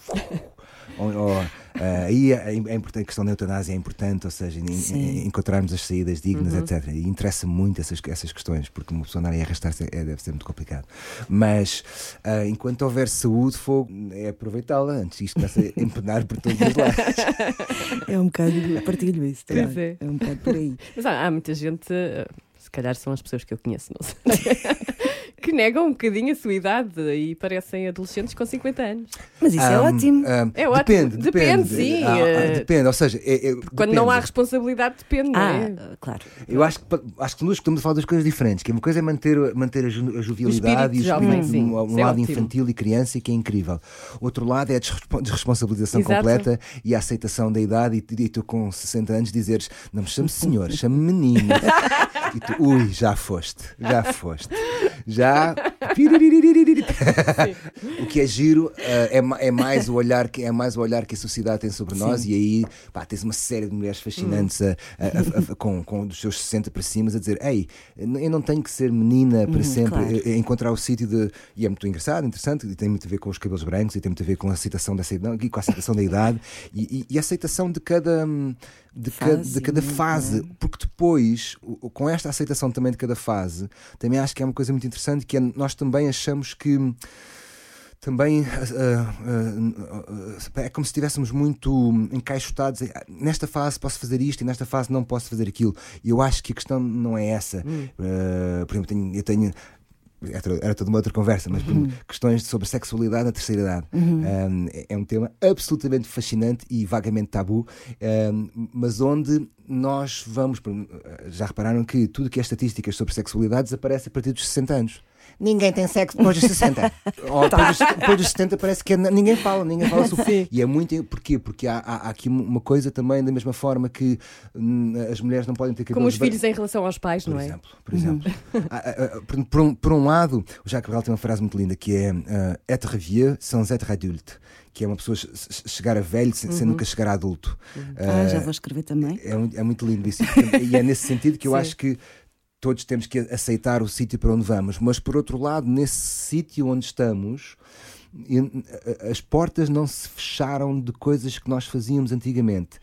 Ou, eh, aí é, é importante, a questão da eutanásia é importante, ou seja, encontrarmos as saídas dignas, Uhum. etc. E interessa muito essas, essas questões, porque uma pessoa andar aí a arrastar-se é, deve ser muito complicado. Mas eh, enquanto houver saúde, fogo, é aproveitá-la antes isto comece a empenar por todos os lados. É um bocado, partilho isso também. Pois é. É um bocado por aí. Mas há, há muita gente, eh, se calhar são as pessoas que eu conheço, não sei, que negam um bocadinho a sua idade e parecem adolescentes com 50 anos. Mas isso é Ahm, ótimo. ahm, É ótimo. Depende, Depende, depende. sim, Ah, ah, eh, depende, ou seja, é- é- Quando não há depende. responsabilidade, depende, não é? Ah, claro. Eu acho que, acho que nós estamos a falar das coisas diferentes. Que uma coisa é manter, manter a, ju- a jovialidade e o jovem, espírito, sim. um, um é lado infantil e criança, que é incrível. Outro lado é a desrespo- desresponsabilização Exato. completa e a aceitação da idade. E, e tu, com 60 anos, dizeres: Não me chame senhor, chame menino. e tu, ui, já foste, já foste. Já. o que é giro eh, é, é mais o olhar que é mais o olhar que a sociedade tem sobre nós e aí pá, tens uma série de mulheres fascinantes a- a- a- a- com, com dos seus 60 para cima a dizer ei, eu não tenho que ser menina para sempre claro. Eh, encontrar o sítio de e é muito engraçado, interessante e tem muito a ver com os cabelos brancos e tem muito a ver com a aceitação dessa idade e com a aceitação da idade e, e- e a aceitação de cada hum, de, ca- Fase, de cada fase, porque depois, com esta aceitação também de cada fase, também acho que é uma coisa muito interessante que é, nós também achamos que também ah, ah, ah, é como se estivéssemos muito encaixotados. em, "Ah, Nesta fase posso fazer isto e nesta fase não posso fazer aquilo. E eu acho que a questão não é essa. Ah, por exemplo, tenho- eu tenho. Era era toda uma outra conversa, mas exemplo, questões sobre sexualidade na terceira idade. Um, é- é um tema absolutamente fascinante e vagamente tabu, um, mas onde nós vamos. Já repararam que tudo que é estatísticas sobre sexualidade desaparece a partir dos 60 anos. Ninguém tem sexo depois dos 60. Ou depois, dos, depois dos 70 parece que é- ninguém fala, ninguém fala sobre. E é muito. Porquê? Porque há, há- há aqui uma coisa também, da mesma forma que hum, as mulheres não podem ter cabelos Como os filhos em relação aos pais, Por não é? exemplo, por exemplo. Ah, ah, ah, por, por um, por um lado, o Jacques Brel tem uma frase muito linda que é uh, être vieux sans être adulte, que é uma pessoa che- che- chegar a velho sem, sem nunca chegar a adulto. Ah, já Ah, vou escrever também. é, muito, é muito lindo isso. E é nesse sentido que eu Sim. acho que todos temos que aceitar o sítio para onde vamos, mas por outro lado, nesse sítio onde estamos, as portas não se fecharam de coisas que nós fazíamos antigamente.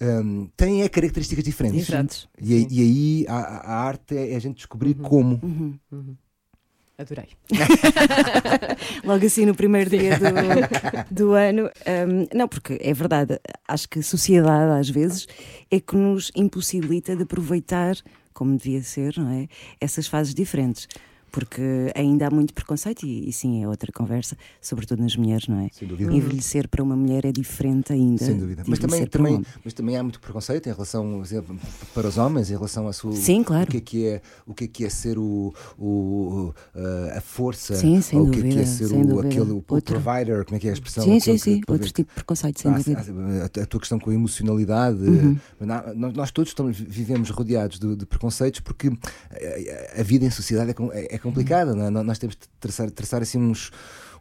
Hum, têm é, características diferentes. Exato. E, aí- e aí a, a arte é a gente descobrir como. Adorei. Logo assim no primeiro dia do, do ano. hum, não, porque é verdade, acho que a sociedade às vezes é que nos impossibilita de aproveitar, como devia ser, não é? Essas fases diferentes. Porque ainda há muito preconceito, e, e sim, é outra conversa, sobretudo nas mulheres, não é? Sem dúvida. Envelhecer para uma mulher é diferente ainda. Sem dúvida. Mas também, um também, mas também há muito preconceito em relação, exemplo, para os homens, em relação a sua. Sim, claro. O que é que é, o que é, que é ser o, o, a força? Sim, sem ou o que é que é ser o, aquele, o Outro. provider, como é que é a expressão? Sim, sim, sim. que- Outro tipo de preconceito, sem Ah, dúvida. a, a- tua questão com a emocionalidade, Uhum. nós, nós todos estamos, vivemos rodeados de, de preconceitos porque a, a vida em sociedade é, é- é complicada, é? Nós- Nós temos de traçar, traçar assim uns,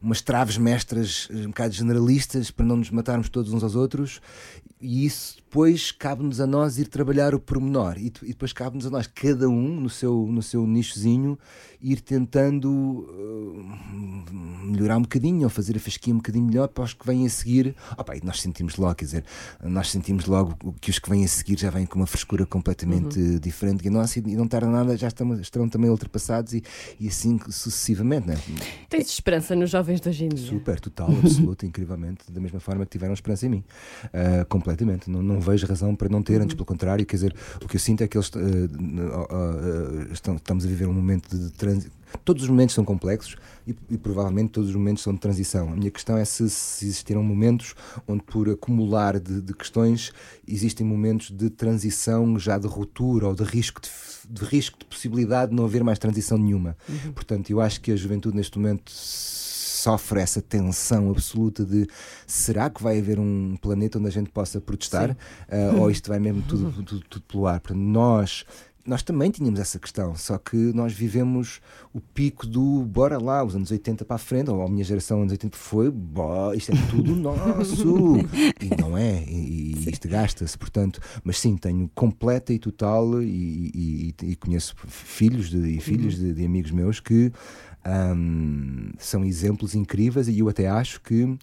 umas traves mestras eh, um bocado generalistas para não nos matarmos todos uns aos outros e isso depois cabe-nos a nós ir trabalhar o pormenor e, e depois cabe-nos a nós, cada um no seu, no seu nichozinho, ir tentando eh, melhorar um bocadinho ou fazer a fasquia um bocadinho melhor para os que vêm a seguir. Opa, e nós sentimos logo, quer dizer, nós sentimos logo que os que vêm a seguir já vêm com uma frescura completamente Uhum. diferente que a nossa e e não tarda nada, já estão, estarão também ultrapassados e, e assim sucessivamente, né? Tens esperança nos jovens de hoje em dia? Super, total, absoluto, incrivelmente, da mesma forma que tiveram esperança em mim. Ah, completamente. Não, não vejo razão para não ter, Uhum. antes pelo contrário, quer dizer, o que eu sinto é que eles ah, ah, estão, estamos a viver um momento de transição. Todos os momentos são complexos e, e provavelmente todos os momentos são de transição. A minha questão é se, se existiram momentos onde, por acumular de, de questões, existem momentos de transição já de ruptura ou de risco de, de risco de possibilidade de não haver mais transição nenhuma. Portanto, eu acho que a juventude neste momento sofre essa tensão absoluta de será que vai haver um planeta onde a gente possa protestar Ah, ou isto vai mesmo tudo, tudo, tudo pelo ar? Portanto, nós nós também tínhamos essa questão, só que nós vivemos o pico do bora lá, os anos 80 para a frente, ou a minha geração anos 80 foi, "Bó, isto é tudo nosso. e não é, e, e isto gasta-se, portanto, mas sim, tenho completa e total, e, e- e- e conheço filhos de, e filhos de, de amigos meus que ahm, são exemplos incríveis, e eu até acho que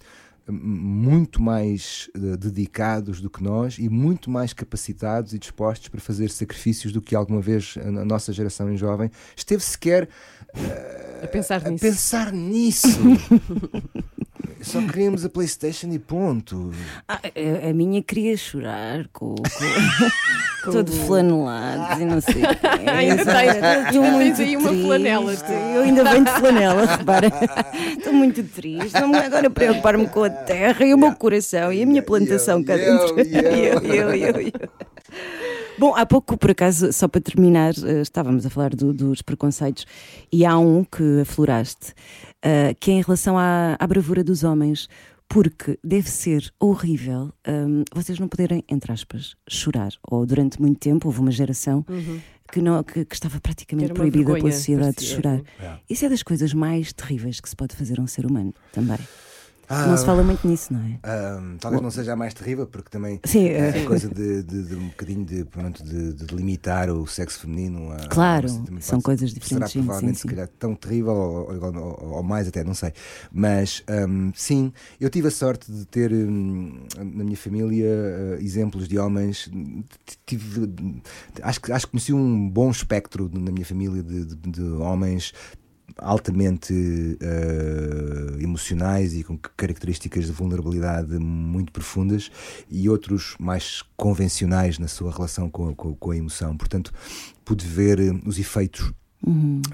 muito mais eh, dedicados do que nós e muito mais capacitados e dispostos para fazer sacrifícios do que alguma vez a a nossa geração em jovem esteve sequer A pensar a nisso. pensar nisso. Só queríamos a Playstation e ponto. Ah, a, a minha queria chorar com, com- todo flanelado e não sei. tens- Estou tens aí uma triste. flanela. Eu ainda venho de flanela, repara. Estou muito triste. Vamos agora preocupar-me com a terra e o meu coração e a minha plantação cá dentro. eu. eu, eu, eu. Bom, há pouco, por acaso, só para terminar, eh, estávamos a falar do- dos preconceitos e há um que afloraste, eh, que é em relação à, à bravura dos homens, porque deve ser horrível hum, vocês não poderem, entre aspas, chorar. Ou durante muito tempo houve uma geração que, não, que, que estava praticamente Uhum. Proibida pela sociedade de chorar. É. Isso é das coisas mais terríveis que se pode fazer a um ser humano também. Ah, Não se fala muito nisso, não é? Ahm, talvez não seja a mais terrível, porque também Sim, é a coisa de, de- de um bocadinho de, pronto, de, de limitar o sexo feminino. a- Claro, a- são coisas diferentes, Será provavelmente, sim, se sim. calhar, tão terrível ou, ou- ou- mais até, não sei. Mas ahm, sim, eu tive a sorte de ter hum, na minha família eh, exemplos de homens. Tive, acho, que, acho que conheci um bom espectro na minha família de- de homens altamente eh, emocionais e com características de vulnerabilidade muito profundas e outros mais convencionais na sua relação com, a- com- com a emoção. Portanto, pude ver eh, os efeitos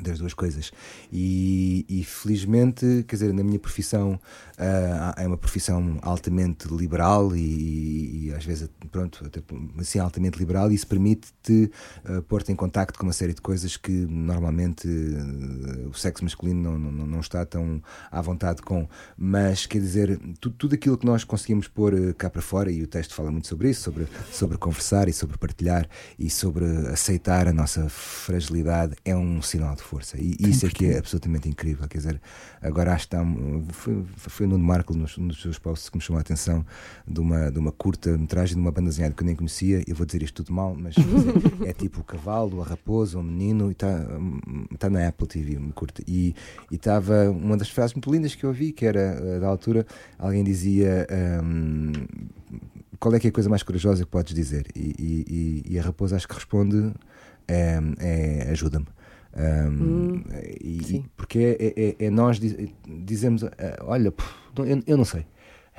das duas coisas. E, e, felizmente, quer dizer, na minha profissão ah, é uma profissão altamente liberal e, e às vezes, pronto, até, assim, altamente liberal, e isso permite-te ah, pôr-te em contacto com uma série de coisas que normalmente ah, o sexo masculino não, não, não está tão à vontade com. Mas, quer dizer, tu- tudo aquilo que nós conseguimos pôr cá para fora, e o texto fala muito sobre isso, sobre, sobre conversar e sobre partilhar e sobre aceitar a nossa fragilidade, é um sinal de força. E isso é que é absolutamente incrível. Quer dizer, agora acho que está. um- Foi, foi o Nuno Marco, nos, nos seus posts, que me chamou a atenção de uma, de uma curta-metragem de uma banda desenhada que eu nem conhecia. Eu vou dizer isto tudo mal, mas dizer, é tipo o cavalo, a raposa, o menino, e está tá na Apple TV, uma curta. E estava uma das frases muito lindas que eu ouvi, que era eh, da altura, alguém dizia. hum, qual é que é a coisa mais corajosa que podes dizer? E, e- e- e a raposa acho que responde: é, é, ajuda-me. Um, e- e- porque é, é- é nós diz- dizemos: ah, olha, não- eu, eu não sei,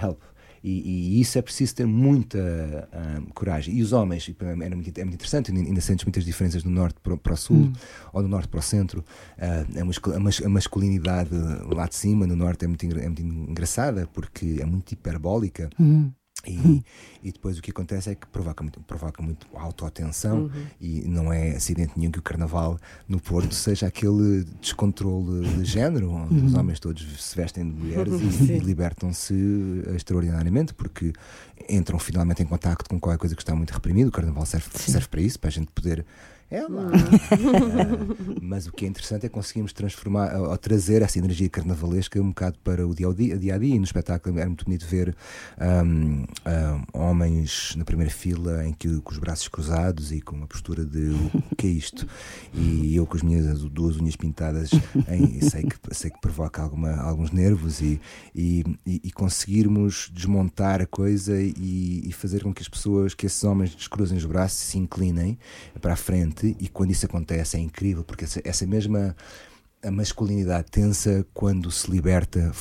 help. E, e isso é preciso ter muita ah, coragem. E os homens, era muito, é muito interessante, ainda sentes muitas diferenças do norte para, para o sul ou do norte para o centro. Ah, a, mascul- a mas- a masculinidade lá de cima, no norte, é muito, é muito engraçada porque é muito hiperbólica. E, e depois o que acontece é que provoca muito, provoca muito autoatenção e não é acidente nenhum que o carnaval no Porto seja aquele descontrole de género, onde os homens todos se vestem de mulheres e libertam-se extraordinariamente porque entram finalmente em contacto com qualquer coisa que está muito reprimido. O carnaval serve, serve para isso, para a gente poder. É lá. Ah, mas o que é interessante é conseguirmos transformar ou, trazer essa energia carnavalesca um bocado para o dia a dia, dia, a dia. E no espetáculo era muito bonito ver ahm, ahm, homens na primeira fila em que com os braços cruzados e com uma postura de o que é isto? E eu com as minhas duas unhas pintadas em, sei, que, sei que provoca alguma, alguns nervos e, e, e- e conseguirmos desmontar a coisa e, e fazer com que as pessoas, que esses homens descruzem os braços, se inclinem para a frente e quando isso acontece é incrível porque essa, essa mesma a masculinidade tensa quando se liberta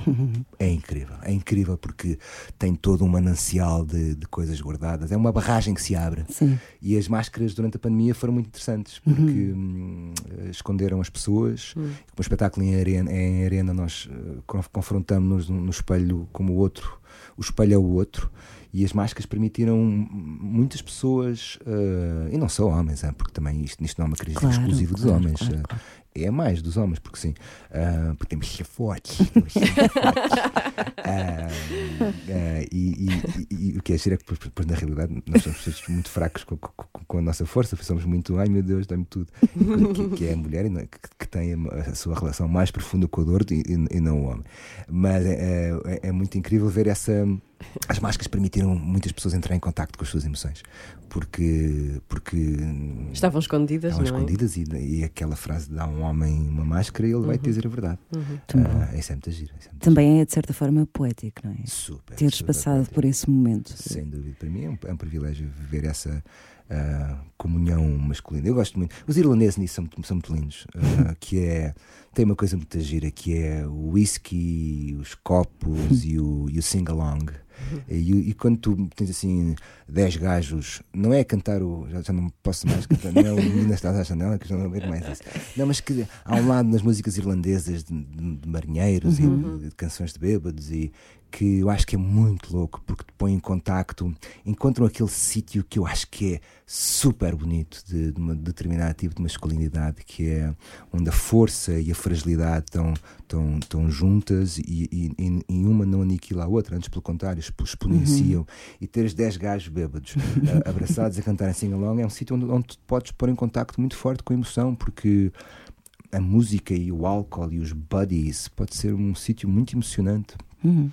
é incrível, é incrível porque tem todo um manancial de, de coisas guardadas, é uma barragem que se abre. Sim. E as máscaras durante a pandemia foram muito interessantes porque hum, esconderam as pessoas. Com o espetáculo em arena, em arena nós eh, conf- confrontamos-nos no, no espelho como o outro, o espelho é o outro. E as máscaras permitiram muitas pessoas, eh, e não só homens, porque também isto, isto não é uma crise Claro, exclusiva dos claro, homens. claro, eh, claro. É mais dos homens, porque sim. Ah, porque temos que ser fortes. e, e- e- e o que é giro é que, depois, na realidade, nós somos pessoas muito fracos com, com- com a nossa força, somos muito, ai meu Deus, dá-me tudo. Que, que é a mulher que, que tem a, a sua relação mais profunda com a dor e, não o homem. Mas é, é- é muito incrível ver essa. As máscaras permitiram muitas pessoas entrar em contacto com as suas emoções, porque, porque Estavam escondidas, Estavam não é? escondidas e, e aquela frase de dá a um homem uma máscara e ele vai te dizer a verdade. Ah, isso é muito giro. É muito Também é, de certa forma, poético, não é? giro. super. Teres super passado poético. por esse momento. Sem dúvida. Para mim é um, é um privilégio viver essa ah, comunhão masculina. Eu gosto muito. Os irlandeses nisso são, muito- são muito lindos, ah, que é tem uma coisa muito gira que é o whisky, os copos e o, e o sing-along. E, e quando tu tens assim 10 gajos, não é cantar o. Já, já não posso mais cantar, não é o menino está à janela, que já não vejo mais isso. Não, mas que há um lado nas músicas irlandesas de, de- de marinheiros e de, de canções de bêbados e que eu acho que é muito louco porque te põe em contacto, encontram aquele sítio que eu acho que é super bonito de, de um determinado tipo de masculinidade, que é onde a força e a fragilidade estão, estão, estão juntas e, e, e- uma não aniquila a outra, antes pelo contrário, expo- exponenciam. E teres 10 gajos bêbados a- abraçados a cantarem sing-along é um sítio onde, onde tu podes pôr em contacto muito forte com a emoção, porque a música e o álcool e os buddies pode ser um sítio muito emocionante. Uhum.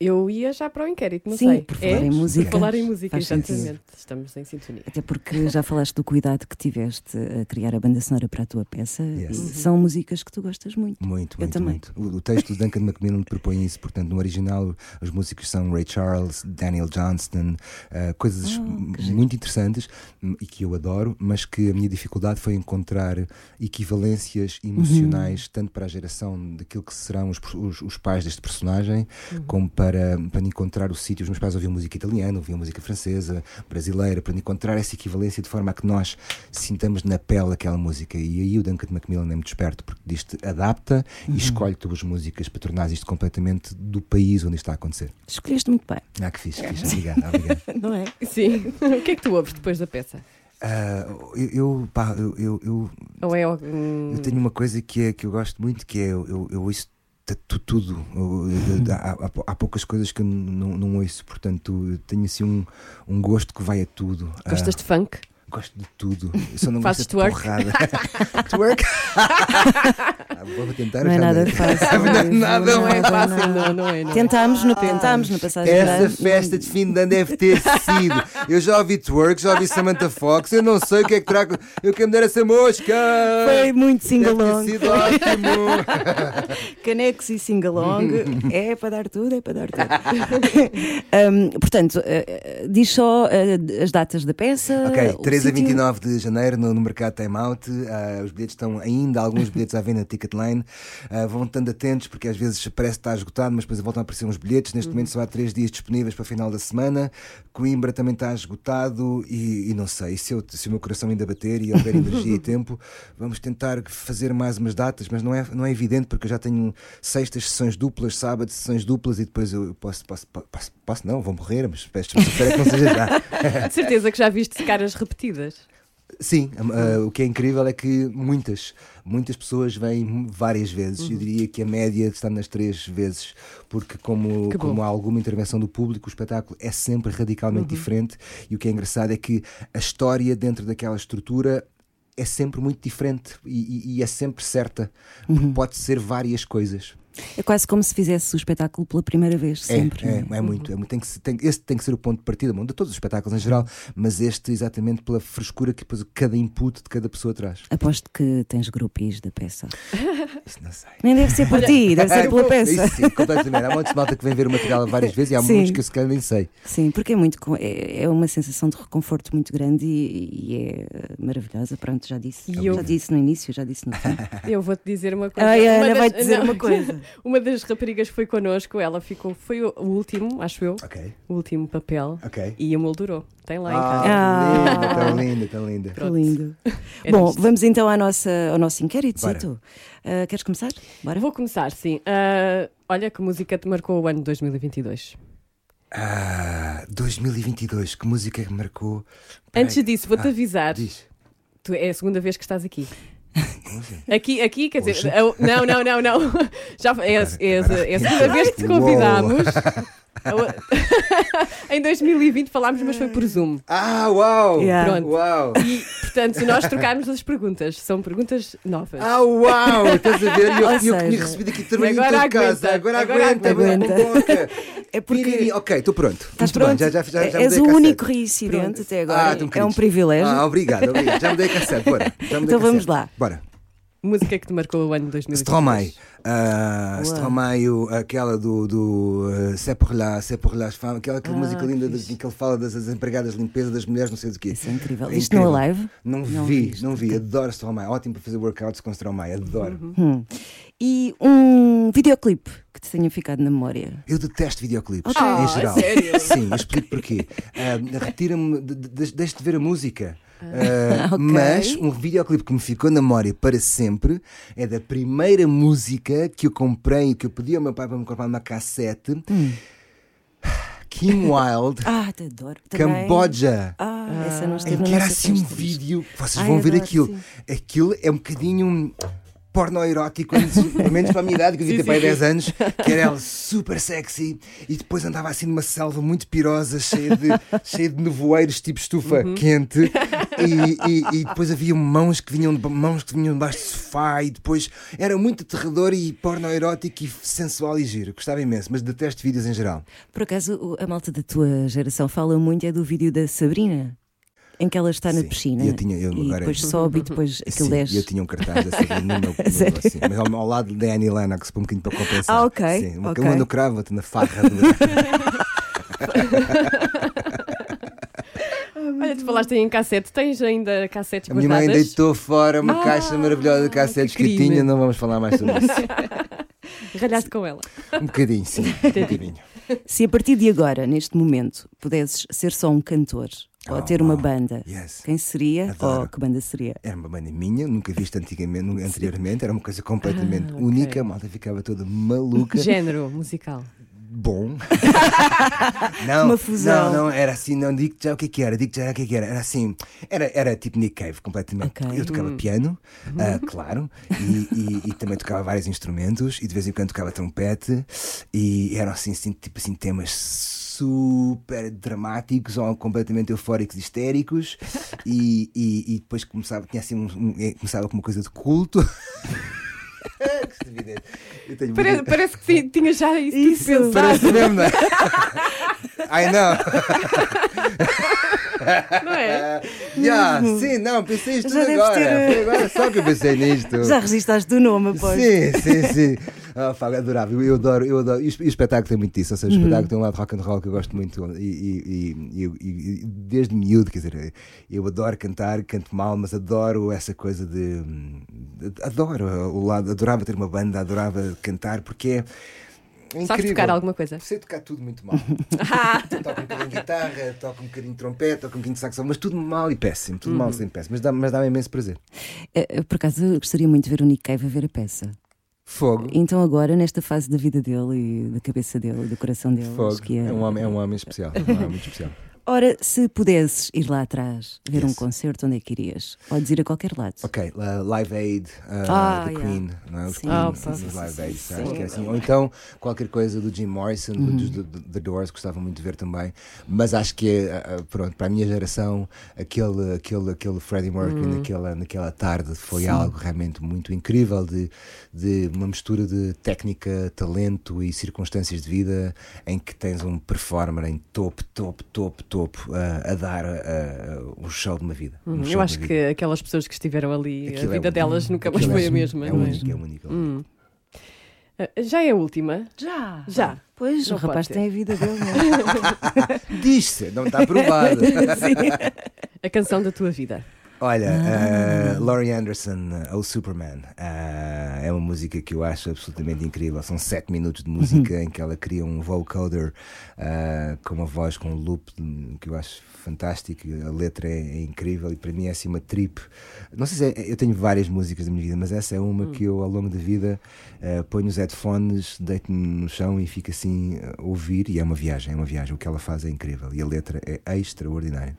Eu ia já para o inquérito, não Sim, sei. por falar é? em música. Por falar em música, Faz sentido. exatamente. Estamos em sintonia. Até porque já falaste do cuidado que tiveste a criar a banda sonora para a tua peça. Yes. Uhum. São músicas que tu gostas muito. Muito, Eu muito, também. muito. O, o texto do Duncan Macmillan propõe isso, portanto, no original as músicas são Ray Charles, Daniel Johnston, eh, coisas giro. muito interessantes e que eu adoro, mas que a minha dificuldade foi encontrar equivalências emocionais, tanto para a geração daquilo que serão os, os, os pais deste personagem, como para, para encontrar o sítio. Os meus pais ouviam música italiana, ouviam música francesa, brasileira, para encontrar essa equivalência de forma a que nós sintamos na pele aquela música. E aí o Duncan Macmillan é muito esperto, porque diz-te adapta e escolhe tuas músicas para tornar isto completamente do país onde isto está a acontecer. Escolheste muito bem, Ah, que fixe, que fixe. Obrigado, obrigado. não é? Sim. o que é que tu ouves depois da peça? Ah, eu, eu, pá, eu, eu, eu, é. eu tenho uma coisa que, é, que eu gosto muito, que é eu, eu, eu ouço tudo. Há, há- poucas coisas que eu não, não ouço, portanto tenho assim um, um gosto que vai a tudo. Ah, Gostas de funk? gosto de tudo. Eu só não Fazes gosto de twerk? porrada. twerk? ah, vou tentar. Não é nada é é fácil. não, é, é nada não, não é fácil, não, não é. Não. Tentámos, no, tentámos no passado. Essa festa de fim de ano deve ter sido. Eu já ouvi twerk, já ouvi Samantha Fox, eu não sei o que é que trago. Eu quero me dar essa mosca. Foi muito singalong. Deve ter sido ótimo. Canecos e singalong. é para dar tudo, é para dar tudo. Um, portanto, uh, diz só uh, as datas da peça. Ok, 3 23 29 de janeiro no, no mercado Time Out. Uh, ah, os bilhetes estão ainda, alguns bilhetes à venda na Ticketline. Uh, vão estando atentos porque às vezes parece que está esgotado, mas depois voltam a aparecer uns bilhetes. Neste uhum. momento só há três dias disponíveis para o final da semana. Coimbra também está esgotado e, e não sei, se, eu, se o meu coração ainda bater e houver energia e tempo, vamos tentar fazer mais umas datas, mas não é, não é evidente porque eu já tenho sextas sessões duplas, sábado sessões duplas e depois eu posso, posso, posso, posso, posso não, vou morrer, mas espero que não seja já. Certeza que já viste caras repetidas. Sim, ah, o que é incrível é que muitas, muitas pessoas vêm várias vezes. Eu diria que a média está nas três vezes, porque como, como há alguma intervenção do público, o espetáculo é sempre radicalmente diferente. E o que é engraçado é que a história dentro daquela estrutura é sempre muito diferente e, e- e é sempre certa, porque pode ser várias coisas. É quase como se fizesse o espetáculo pela primeira vez, É, sempre. é, não é muito, é muito. Tem que, se- tem, esse tem que ser o ponto de partida, bom, de todos os espetáculos em geral, mas este exatamente pela frescura que depois cada input de cada pessoa traz. Aposto que tens grupis da peça. Isso não sei. Nem deve ser por ti, deve ser pela peça. Isso sim, completamente. Há de malta que vem ver o material várias vezes e há Sim. muitos que eu se calhar nem sei. Sim, porque é muito é, é uma sensação de reconforto muito grande e, e é maravilhosa. Pronto, já disse. E já eu- disse no início, já disse no fim. Eu vou-te dizer uma coisa. Ai, Ana das- vai dizer não. uma coisa. Uma das raparigas foi connosco, ela ficou, foi o, o último, acho eu, Ok, o último papel ok. e emoldurou. Tem lá em casa. Ah, Ah. tão linda, tão linda, Que tão linda. lindo. Era Bom, isto. vamos então à nossa, ao nosso inquérito. Zito. Ah, queres começar? Bora. Vou começar, sim. Ah, olha que música te marcou o ano de 2022. Ah, 2022, que música é que marcou? Peraí. Antes disso, vou-te Ah, avisar. Diz. Tu, é a segunda vez que estás aqui. Assim? Aqui, aqui quer dizer, a- não, não, não, não. Já é, a- é, é a segunda vez que te convidámos. Em 2020 falámos, mas foi por Zoom. Ah, uau! Yeah. Pronto. Uau! E, portanto, nós trocámos as perguntas. São perguntas novas. Ah, uau! Estás a ver? Eu, eu tinha seja, recebido aqui trabalho agora em casa. aguenta, Agora, agora aguenta, aguenta. aguenta. É porque Piriri. Ok, estou pronto. estás Muito bem, pronto. já, já, já, já És mudei o único reincidente Pronto. até agora. Ah, tão é um privilégio. Ah, obrigado, obrigado. Já mudei a cassete, bora. Então vamos lá. Bora. Música que te marcou o ano de 2023. Stromae. Uh, Uau. Stromae, aquela do, do uh, C'est pour la, C'est pour la femme, aquela, aquela Ah, música linda de- em que ele fala das, das empregadas de limpeza das mulheres, não sei do quê. Isso é incrível. É Isto no incrível. live? Não, Não vi, viste, não vi. Adoro Stromae. Ótimo para fazer workouts com Stromae. Adoro. Hum. E um videoclipe que te tenha ficado na memória. Eu detesto videoclipes, Ah, em geral. sério? Sim, eu explico porquê. Ah, Retira-me, de- de- de ver a música. Ah, Ok. Mas um videoclipe que me ficou na memória para sempre é da primeira música que eu comprei, que eu pedi ao meu pai para me comprar uma cassete. Hum. Kim Wilde, Ah, te adoro. Também. Camboja. Ah, essa não Em esteve que na era assim um vídeo, vocês Ai, vão ver adoro, aquilo. sim. Aquilo é um bocadinho pornoerótico, antes- pelo menos para a minha idade, que eu devia ter para aí 10 anos, que era ela super sexy e depois andava assim numa selva muito pirosa, cheia de, cheia de nevoeiros, tipo estufa Uhum. quente, e, e- e depois havia mãos que vinham mãos que vinham debaixo do sofá, e depois era muito aterrador e pornoerótico e sensual e giro. Gostava imenso, mas detesto vídeos em geral. Por acaso, a malta da tua geração fala muito é do vídeo da Sabrina, em que ela está na Sim, piscina eu tinha- eu e agora- depois sobe e depois aquilo Sim, desce. eu tinha um cartaz Sabrina no meu, no Sério? meu assim, mas ao, ao lado da Annie Lennox, para um bocadinho para compensar. Ah, ok, Sim, uma, ok. uma no cravo, na farra. do- Olha, tu falaste aí em cassete. Tens ainda cassetes A minha mãe guardadas? deitou fora uma Ah, caixa maravilhosa de cassetes que que, tinha, não vamos falar mais sobre isso. Ralhaste com ela. Um bocadinho, sim, um bocadinho. Se a partir de agora, neste momento, pudesses ser só um cantor ou Oh, ter uma wow. banda, Yes. quem seria Adoro. ou que banda seria? Era uma banda minha, nunca vista antigamente, anteriormente, era uma coisa completamente Ah, ok. única, a malta ficava toda maluca. Género musical. bom. não, Uma fusão. Não, não, era assim, não digo já o que é que era, digo já o que é que era. Era assim, era, era tipo Nick Cave completamente. Ok. Eu tocava piano, ah, claro, e, e- e também tocava vários instrumentos e de vez em quando tocava trompete e eram assim, assim, tipo assim, temas super dramáticos ou completamente eufóricos e histéricos e, e, e depois começava, tinha assim um, um- eh, começava com uma coisa de culto. que estupidez. Eu tenho Pare- muita- parece que tinha já isso, Isso, pensado. Parece mesmo, não é? I know. Não é? Já, sim, não, pensei isto Já tudo agora. ter, Foi agora só que eu pensei nisto. Já registaste o nome, após. Sim, sim, sim. Ah, Fábio, adorável. Eu adoro, eu adoro. E o esp- o espetáculo tem muito disso. Ou seja, o espetáculo tem um lado rock and roll que eu gosto muito. E, e- e- e- desde miúdo, quer dizer, eu adoro cantar, canto mal, mas adoro essa coisa de. de- Adoro o lado, adorava ter uma banda, adorava cantar, porque é. Sabes incrível. tocar alguma coisa? Sei tocar tudo muito mal. toco um bocadinho de guitarra, toco um bocadinho de trompete, toco um bocadinho de saxofone, mas tudo mal e péssimo, tudo mal sem péssimo. Mas dá- mas dá-me imenso prazer. Eh, Por acaso, eu gostaria muito de ver o Nick Cave a ver a peça. Fogo. Então, agora, nesta fase da vida dele e da cabeça dele e do coração dele, Fogo. acho que é. É um homem, é um homem especial. É um homem muito especial. Ora, se pudesses ir lá atrás ver um Yes. concerto, onde é que irias? Ou dizer a qualquer lado? Ok, uh, Live Aid, uh, Ah, The yeah. Queen, não é? Os Queen, pá, sim, Live Aid, sim. que é assim. Ou então qualquer coisa do Jim Morrison, Uhum. dos do, The Doors, gostava muito de ver também. Mas acho que uh, pronto, para a minha geração, aquele, aquele, aquele Freddie Mercury naquela, naquela tarde foi Sim. algo realmente muito incrível de, de uma mistura de técnica, talento e circunstâncias de vida em que tens um performer em topo, topo, topo, topo uh, a dar uh, um show de uma vida. um Hum, show Eu acho que vida. aquelas pessoas que estiveram ali, Aquilo a é vida um- delas nunca mais foi é a mesma. É não é? único, é único. Hum. Ah, Já é a última? Já! Já. Pois, Não o rapaz pode tem a vida dele, não é? Diz-se, não está provado. A canção da tua vida. Olha, Ah. uh, Laurie Anderson, uh, O Superman, uh, é uma música que eu acho absolutamente incrível. São sete minutos de música em que ela cria um vocoder uh, com uma voz com um loop hum, que eu acho fantástico. A letra é, é incrível e para mim é assim uma trip. Não sei se é, eu tenho várias músicas da minha vida, mas essa é uma que eu ao longo da vida ponho os headphones, deito-me no chão e fico assim a ouvir. E é uma viagem, é uma viagem. O que ela faz é incrível e a letra é extraordinária.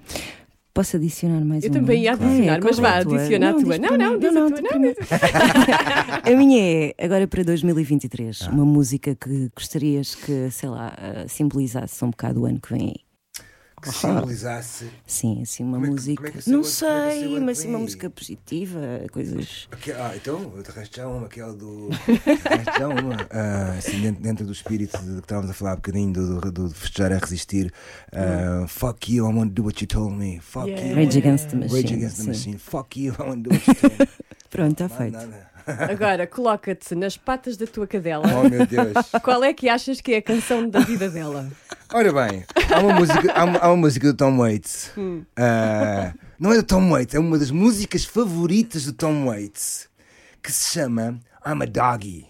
Posso adicionar mais Eu uma? também ia adicionar, É, mas vá, é a tua? adiciona a tua. Não, não, não, não. A minha é, agora para 2023, Ah. uma música que gostarias que, sei lá, eh, simbolizasse um bocado o ano que vem aí. Que simbolizasse Sim, assim, uma Como é música. é que seu não é sei, mas assim, uma música positiva, coisas. Ah, então, eu te arrasto já uma, aquela do. arrasto já uma. ah, assim, dentro, dentro do espírito de, que estávamos a falar um bocadinho do, do, do festejar a resistir. ah, Fuck you, I want to do what you told me. Fuck Yeah. you. Rage Against the Machine. Rage Against the. Machine. Fuck you, I want to do what you told me. Pronto, está feito. Nada. Agora, coloca-te nas patas da tua cadela. Oh meu Deus. Qual é que achas que é a canção da vida dela? Ora bem, há uma música, há uma, há uma música do Tom Waits. Hum. Ah, não é do Tom Waits, é uma das músicas favoritas do Tom Waits que se chama I'm a Doggy.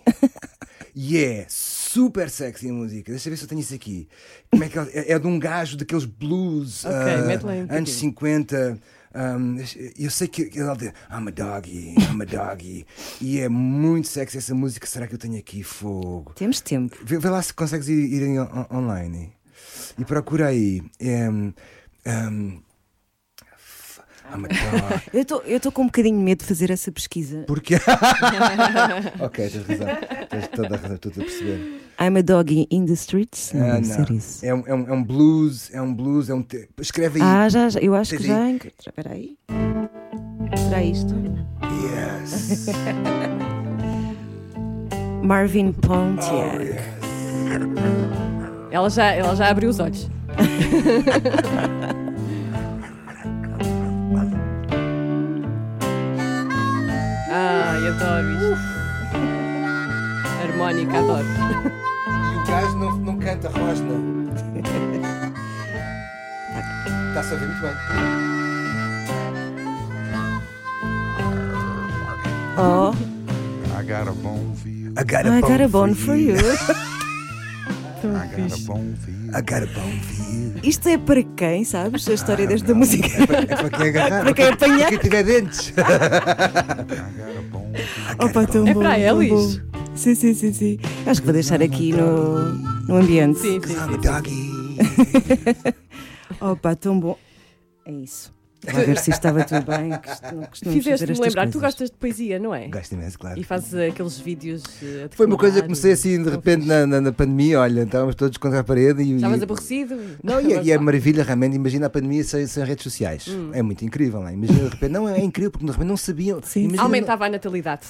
E é super sexy a música. Deixa eu ver se eu tenho isso aqui. Como é, que é? É- de um gajo daqueles blues Ok, mete lá um anos bocadinho. 50. Um, eu sei que ele diz I'm a doggy, I'm a doggy. E é muito sexy essa música. Será que eu tenho aqui fogo? Temos tempo. Vê, vê lá se consegues ir, ir on- online e procura aí. Um, um, f- I'm a dog. Eu estou- Eu estou com um bocadinho de medo de fazer essa pesquisa. Porque. ok, tens razão. Tens toda a razão, estou a perceber. I'm a doggy in the streets? Não, Ah, ser isso. É, um, é, um, é um blues, é um blues, é um. te- Escreve aí. Ah, já, já, eu acho que já aí? encontrei. Espera aí. Será isto? Yes. Marvin Oh, Pontiac. yes. Ela já, ela já abriu os olhos. Ai, adoro isto. Harmónica, adoro. O gajo não, não canta rosna. Está-se a ouvir muito bem. Oh, I got a bone for you. I got I got a bone for you. I got a bone for you. I got a bone for you. Isto é para quem, sabes? A história desta música. É para quem agarrar. Para quem apanhar. Para quem tiver dentes. I got a bone for you. Opa, tão É bom, para tão eles. Sim, sim, sim, sim. Acho que vou deixar aqui no, no ambiente. Sim, sim, sim. doggy. Opa, tão bom. É isso. Vai ver se estava tudo bem. não Fizeste-me lembrar, tu coisas. gostas de poesia, não é? Gosto imenso, claro. E fazes aqueles vídeos. eh, Foi uma coisa que comecei assim de repente na, na, na pandemia. Olha, estávamos todos contra a parede e. Estavas e- aborrecido? Não, e, é- e é maravilha, realmente. Imagina a pandemia sem, sem redes sociais. Hum. É muito incrível, não é? Imagina de repente. Não, é incrível, porque de repente não sabiam. Sim. Imagina- Aumentava a natalidade.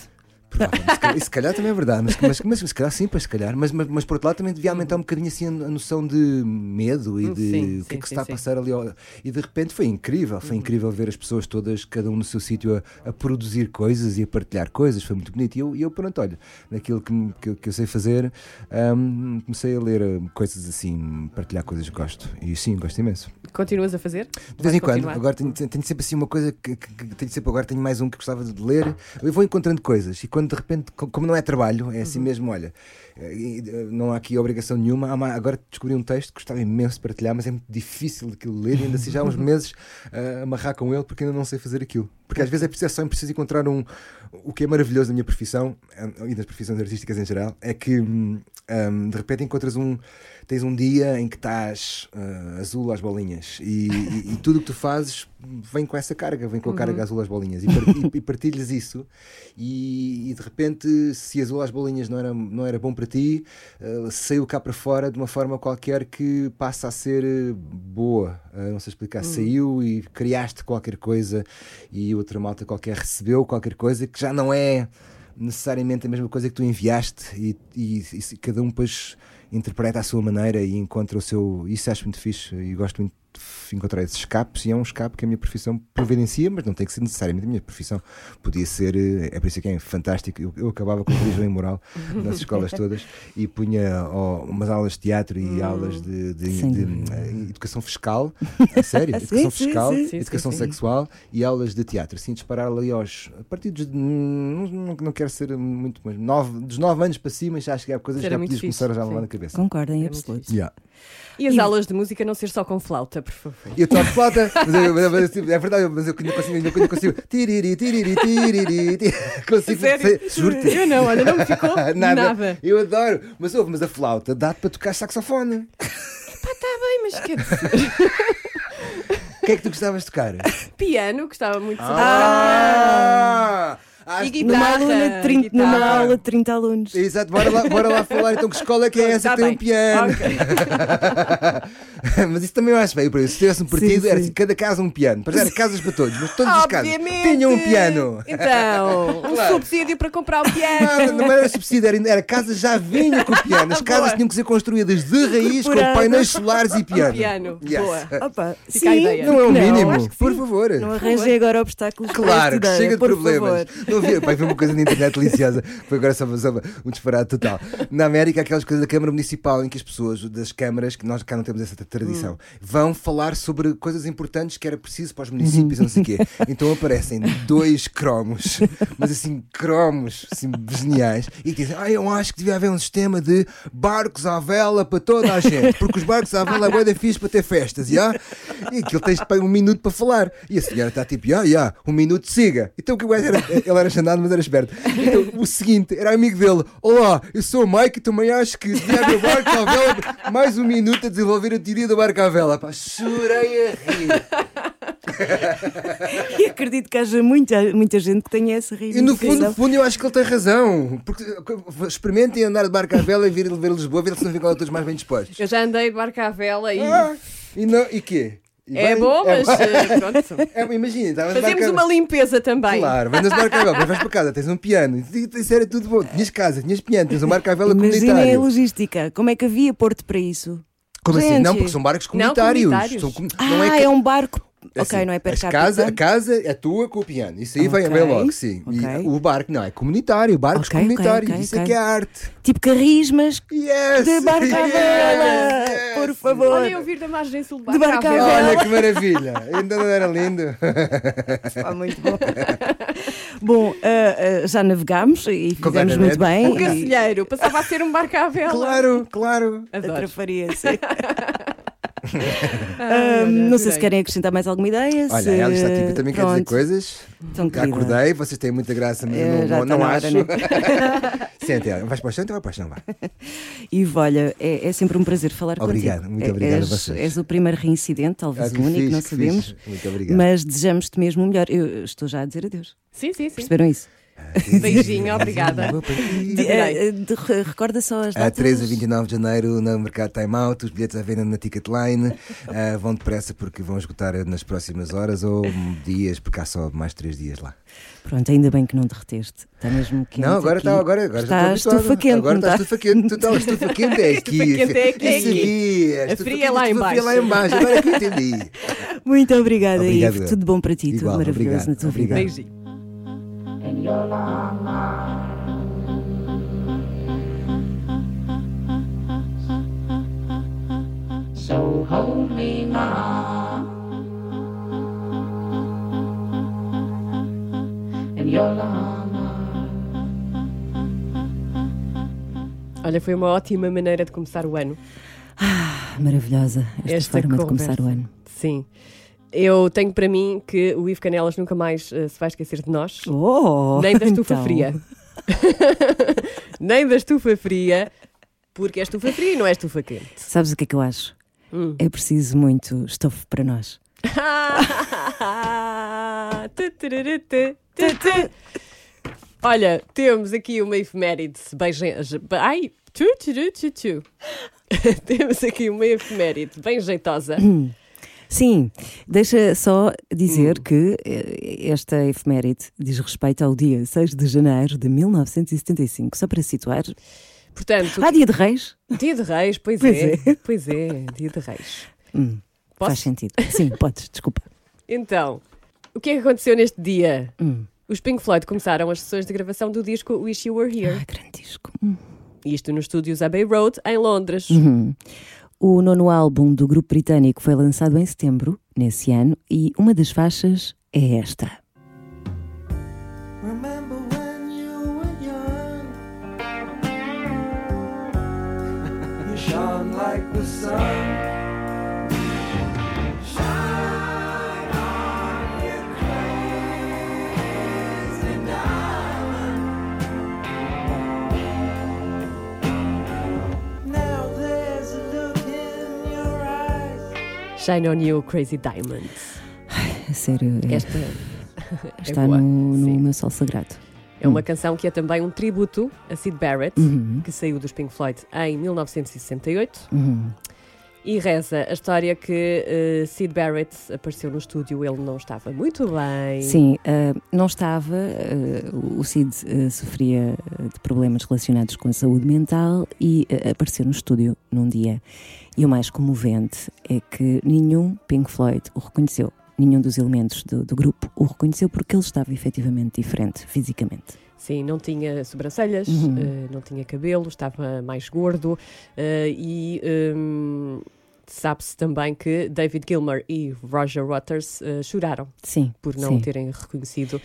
Provavelmente, se calhar- também é verdade, mas, mas, mas se calhar sim, pois se calhar. Mas, mas, mas por outro lado também devia aumentar um bocadinho assim a noção de medo e Hum, de sim, o que é sim, que se está a passar ali. ao- E de repente foi incrível, foi incrível ver as pessoas todas, cada um no seu sítio, a, a produzir coisas e a partilhar coisas, foi muito bonito. E eu, eu pronto, olha, naquilo que, que, eu- que eu sei fazer, hum, comecei a ler hum, coisas assim, partilhar coisas que gosto. E sim, gosto imenso. Continuas a fazer? De vez em quando, continuar? agora tenho, tenho sempre assim uma coisa que, que- que tenho sempre agora tenho mais um que gostava de ler. Eu vou encontrando coisas e quando de repente, co- como não é trabalho, é Uhum. assim mesmo, olha, eh, eh, não há aqui obrigação nenhuma. Agora descobri um texto que gostava imenso de partilhar, mas é muito difícil aquilo ler e ainda assim já há uns meses a amarrar com ele porque ainda não sei fazer aquilo. Porque às vezes é preciso, é só preciso encontrar um. O que é maravilhoso da minha profissão eh, e das profissões artísticas em geral é que hum, hum, de repente encontras um. Tens um dia em que estás ah, azul às bolinhas e, e- e tudo o que tu fazes vem com essa carga, vem com a carga azul às bolinhas e, e- e partilhas isso e, e de repente se azul às bolinhas não era, não era bom para ti, ah, saiu cá para fora de uma forma qualquer que passa a ser boa. Ah, não sei explicar, saiu e criaste qualquer coisa e outra malta qualquer recebeu qualquer coisa que já não é necessariamente a mesma coisa que tu enviaste e, e- e cada um depois interpreta à sua maneira e encontra o seu. Isso acho muito fixe e gosto muito encontrar esses escapes e é um escape que a minha profissão providencia, mas não tem que ser necessariamente a minha profissão. Podia ser, eh, é por isso que é fantástico. Eu, eu acabava com religião e moral nas escolas todas e punha ó, umas aulas de teatro e aulas de, de- de, eh, educação fiscal, a sério, Sim, educação sim, fiscal, sim. Educação sim, sim. sexual e aulas de teatro, assim disparar ali aos a partir dos não, não, quero ser muito, mas nove, dos 9 anos para cima já acho que há coisas que já muito podias fixe, começar a já lá sim. na cabeça. Concordo em É absoluto. Yeah. E as E- aulas de música não ser só com flauta, por favor. Eu toco flauta, mas, eu- mas- mas- é verdade, mas eu ainda consigo, ainda consigo tiriri, tiriri, tiriri, tiriri, consigo, Sério? juro-te. Eu não, olha, não me ficou Nada. nada. Eu adoro. Mas ouve, mas a flauta dá-te para tocar saxofone. Está bem, mas quer dizer, O que é que tu gostavas de tocar? piano, gostava muito de saber. Ah! E Numa, aluna de 30, numa aula de 30 alunos. Exato, bora lá, bora lá falar então que escola é que é essa Tá que tem bem. um piano. Ok. mas isso também eu acho bem, por isso, se tivesse um partido, Sim, era sim. assim, cada casa um piano. Para era casas para todos, mas todas as casas Obviamente. tinham um piano. Então, um Claro. subsídio para comprar o Não, piano. não era subsídio, era, era casa já vinha com piano. As casas Boa. tinham que ser construídas de raiz com painéis solares e piano. piano. Yes. Boa. Opa, Fica a sim, ideia. Não é o não, mínimo, por favor. Não arranjem agora obstáculos para Claro, que chega de problemas. favor. Não havia, pai, foi uma coisa na internet deliciosa. Foi agora só, só um disparate total. Na América, aquelas coisas da Câmara Municipal em que as pessoas das câmaras, que nós cá não temos essa tradição, Hum. vão falar sobre coisas importantes que era preciso para os municípios, não sei o quê. Então aparecem dois cromos, mas assim, cromos, assim, geniais, e dizem: Ah, eu acho que devia haver um sistema de barcos à vela para toda a gente, porque os barcos à vela é da fixe para ter festas, já? E aquilo tens de um minuto para falar. E a senhora está tipo, já, já, um minuto, siga. Então o que o gajo era, ele era chandado, mas era esperto. Então o seguinte, era amigo dele: Olá, eu sou o Mike e também acho que devia haver barco à vela, mais um minuto a desenvolver a teoria do barco à vela. Pá, chorei a rir. E acredito que haja muita, muita gente que tenha essa E no fundo, reivindicação. no fundo, eu acho que ele tem razão. Porque experimentem andar de barco à vela e vir ver Lisboa, ver se não ficam todos mais bem dispostos. Eu já andei de barco à vela e Ah, e, não, e quê? E é bem? bom, É mas eh, pronto. É, imagina, de Fazemos uma limpeza também. Claro, vendas depois vais para casa, tens um piano, e isso era tudo bom. Tinhas casa, tinhas piano, tens um barco à vela Imaginem a comunitário. logística. Como é que havia porto para isso? Como assim? Gente. Não, porque são barcos Não, comunitários. comunitários. São com- Ah, não é, é, ca- um barco. Assim, ok, não é per capita. casa, A casa é tua com o piano. Isso aí vem, Ok, vem logo, sim. ok. E o barco não, é comunitário, barcos Ok, ok, comunitários. isso é que é arte. Tipo carismas Yes! de barco à yes, vela. yes. Por favor. Olha, eu vir da margem sul de barco, à à vela. Olha que maravilha! Ainda não era lindo? Ah, muito bom. bom, ah, ah, já navegámos e fizemos muito bem. Um cacilheiro, passava a ser um barco à vela. Claro, claro. E Adoro. atrafaria-se. Ah, não sei se querem acrescentar mais alguma ideia. Olha, se... ela está tipo, também quer dizer Pronto, coisas. Tão querida. Acordei, vocês têm muita graça, mas É, eu já não, não acho. né? Sente, ela. vais para o chão, então vai para o chão, vai. Ivo, olha, é, é sempre um prazer falar Obrigado, contigo. muito É- obrigado a és, vocês. És o primeiro reincidente, talvez Ah, o único, fixe, não sabemos. fixe. Muito obrigado. Mas desejamos-te mesmo o melhor. Eu estou já a dizer adeus. Sim, sim, sim. Perceberam isso? Beijinho, obrigada. Recorda só as A datas. 13 a 29 de janeiro no mercado Time Out, os bilhetes à venda na Ticketline. Ah, vão depressa porque vão esgotar nas próximas horas ou dias, porque há só mais 3 dias lá. Pronto, ainda bem que não derreteste. Está mesmo quente. não, agora aqui. está, agora, agora está já estou habituado. estufa quente. Agora está está? estufa quente, tu estás estufa quente é aqui. Estufa quente é aqui. Eu sabia, A fria quente, lá em estufa fria lá baixo. em baixo, agora é que entendi. Muito obrigada, Obrigado, Ivo. Tudo bom para ti, tudo Igual, maravilhoso obrigado, na tua vida. obrigado. Beijinho. So hold me now in your arms. Olha, foi uma ótima maneira de começar o ano. Ah, Maravilhosa esta, Esta forma de conversa. começar o ano. Sim. Eu tenho para mim que o Ivo Canelas nunca mais eh, se vai esquecer de nós. Oh, Nem da estufa então. fria. Nem da estufa fria, porque é estufa fria e não é estufa quente. Sabes o que é que eu acho? Hum. É preciso muito estofo para nós. Olha, temos aqui uma efeméride bem. gen- Ai! Tu. temos aqui uma efeméride bem jeitosa. Sim, deixa só Hum. dizer que eh, esta efeméride diz respeito ao dia 6 de janeiro de 1975, só para situar. Portanto, Ah, dia de Reis? dia de reis, pois, Pois é. é. Pois é, dia de reis. Hum, faz sentido. Sim, podes, desculpa. Então, o que é que aconteceu neste dia? Hum. Os Pink Floyd começaram as sessões de gravação do disco Wish You Were Here. Ah, grande disco. Hum. Isto nos estúdios Abbey Road, em Londres. Uhum. O nono álbum do grupo britânico foi lançado em setembro, nesse ano, e uma das faixas é esta. Like the sun. Shine on You, Crazy Diamond. A sério, é- Esta está é boa, no, no meu sol sagrado. é uma canção que é também um tributo a Sid Barrett, Uhum. que saiu dos Pink Floyd em 1968. Uhum. E reza a história que eh, Sid Barrett apareceu no estúdio, ele não estava muito bem. Sim, ah, não estava. ah, o ah, sofria de problemas relacionados com a saúde mental e apareceu no estúdio num dia. E o mais comovente é que nenhum Pink Floyd o reconheceu. nenhum dos elementos do, do grupo o reconheceu porque ele estava efetivamente diferente fisicamente. Sim, não tinha sobrancelhas, Uhum. eh, não tinha cabelo, estava mais gordo eh, e hum, sabe-se também que David Gilmer e Roger Waters eh, choraram Sim. por não sim. o terem reconhecido.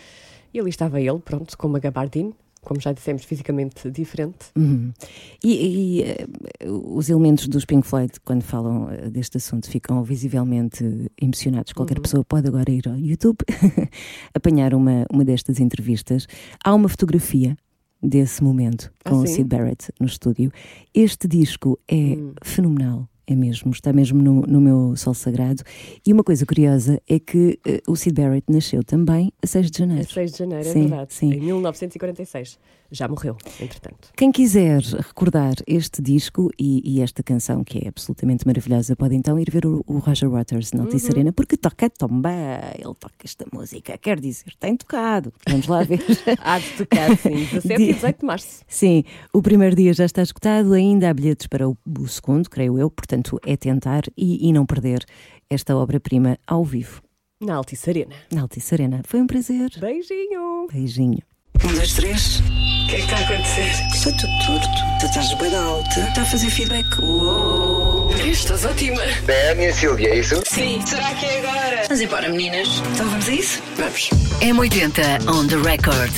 E ali estava ele, pronto, com uma gabardine, como já dissemos, fisicamente diferente. Uhum. E, e, eh, os elementos dos Pink Floyd, quando falam eh, deste assunto, ficam visivelmente emocionados. Qualquer Uhum. pessoa pode agora ir ao YouTube apanhar uma, uma destas entrevistas. Há uma fotografia desse momento Ah, com o sim? Sid Barrett no estúdio. Este disco é Hum. fenomenal. É mesmo, está mesmo no, no meu sol sagrado. E uma coisa curiosa é que eh, o Sid Barrett nasceu também a 6 de A janeiro. 6 de janeiro, é Sim, verdade. sim. Em 1946. Já morreu, entretanto. Quem quiser recordar este disco e, e esta canção, que é absolutamente maravilhosa, pode então ir ver o, o Roger Waters na Altice Arena, porque toca tão bem, ele toca esta música, quer dizer, tem tocado. Vamos lá ver. Há de tocar, sim, 17 e 18 de março. Sim, o primeiro dia já está esgotado, ainda há bilhetes para o, o segundo, creio eu, portanto é tentar e, e não perder esta obra-prima ao vivo Na Altice Arena. na Altice Arena. Foi um prazer. Beijinho! Beijinho. Um, dois, três. O que é que está a acontecer? Está tudo torto. Tu estás bem alta. Está a fazer feedback. Uou. Estás ótima. É a minha Silvia, é isso? Sim. Será que é agora? Vamos embora, meninas. Então vamos a isso? Vamos. M80 on the record.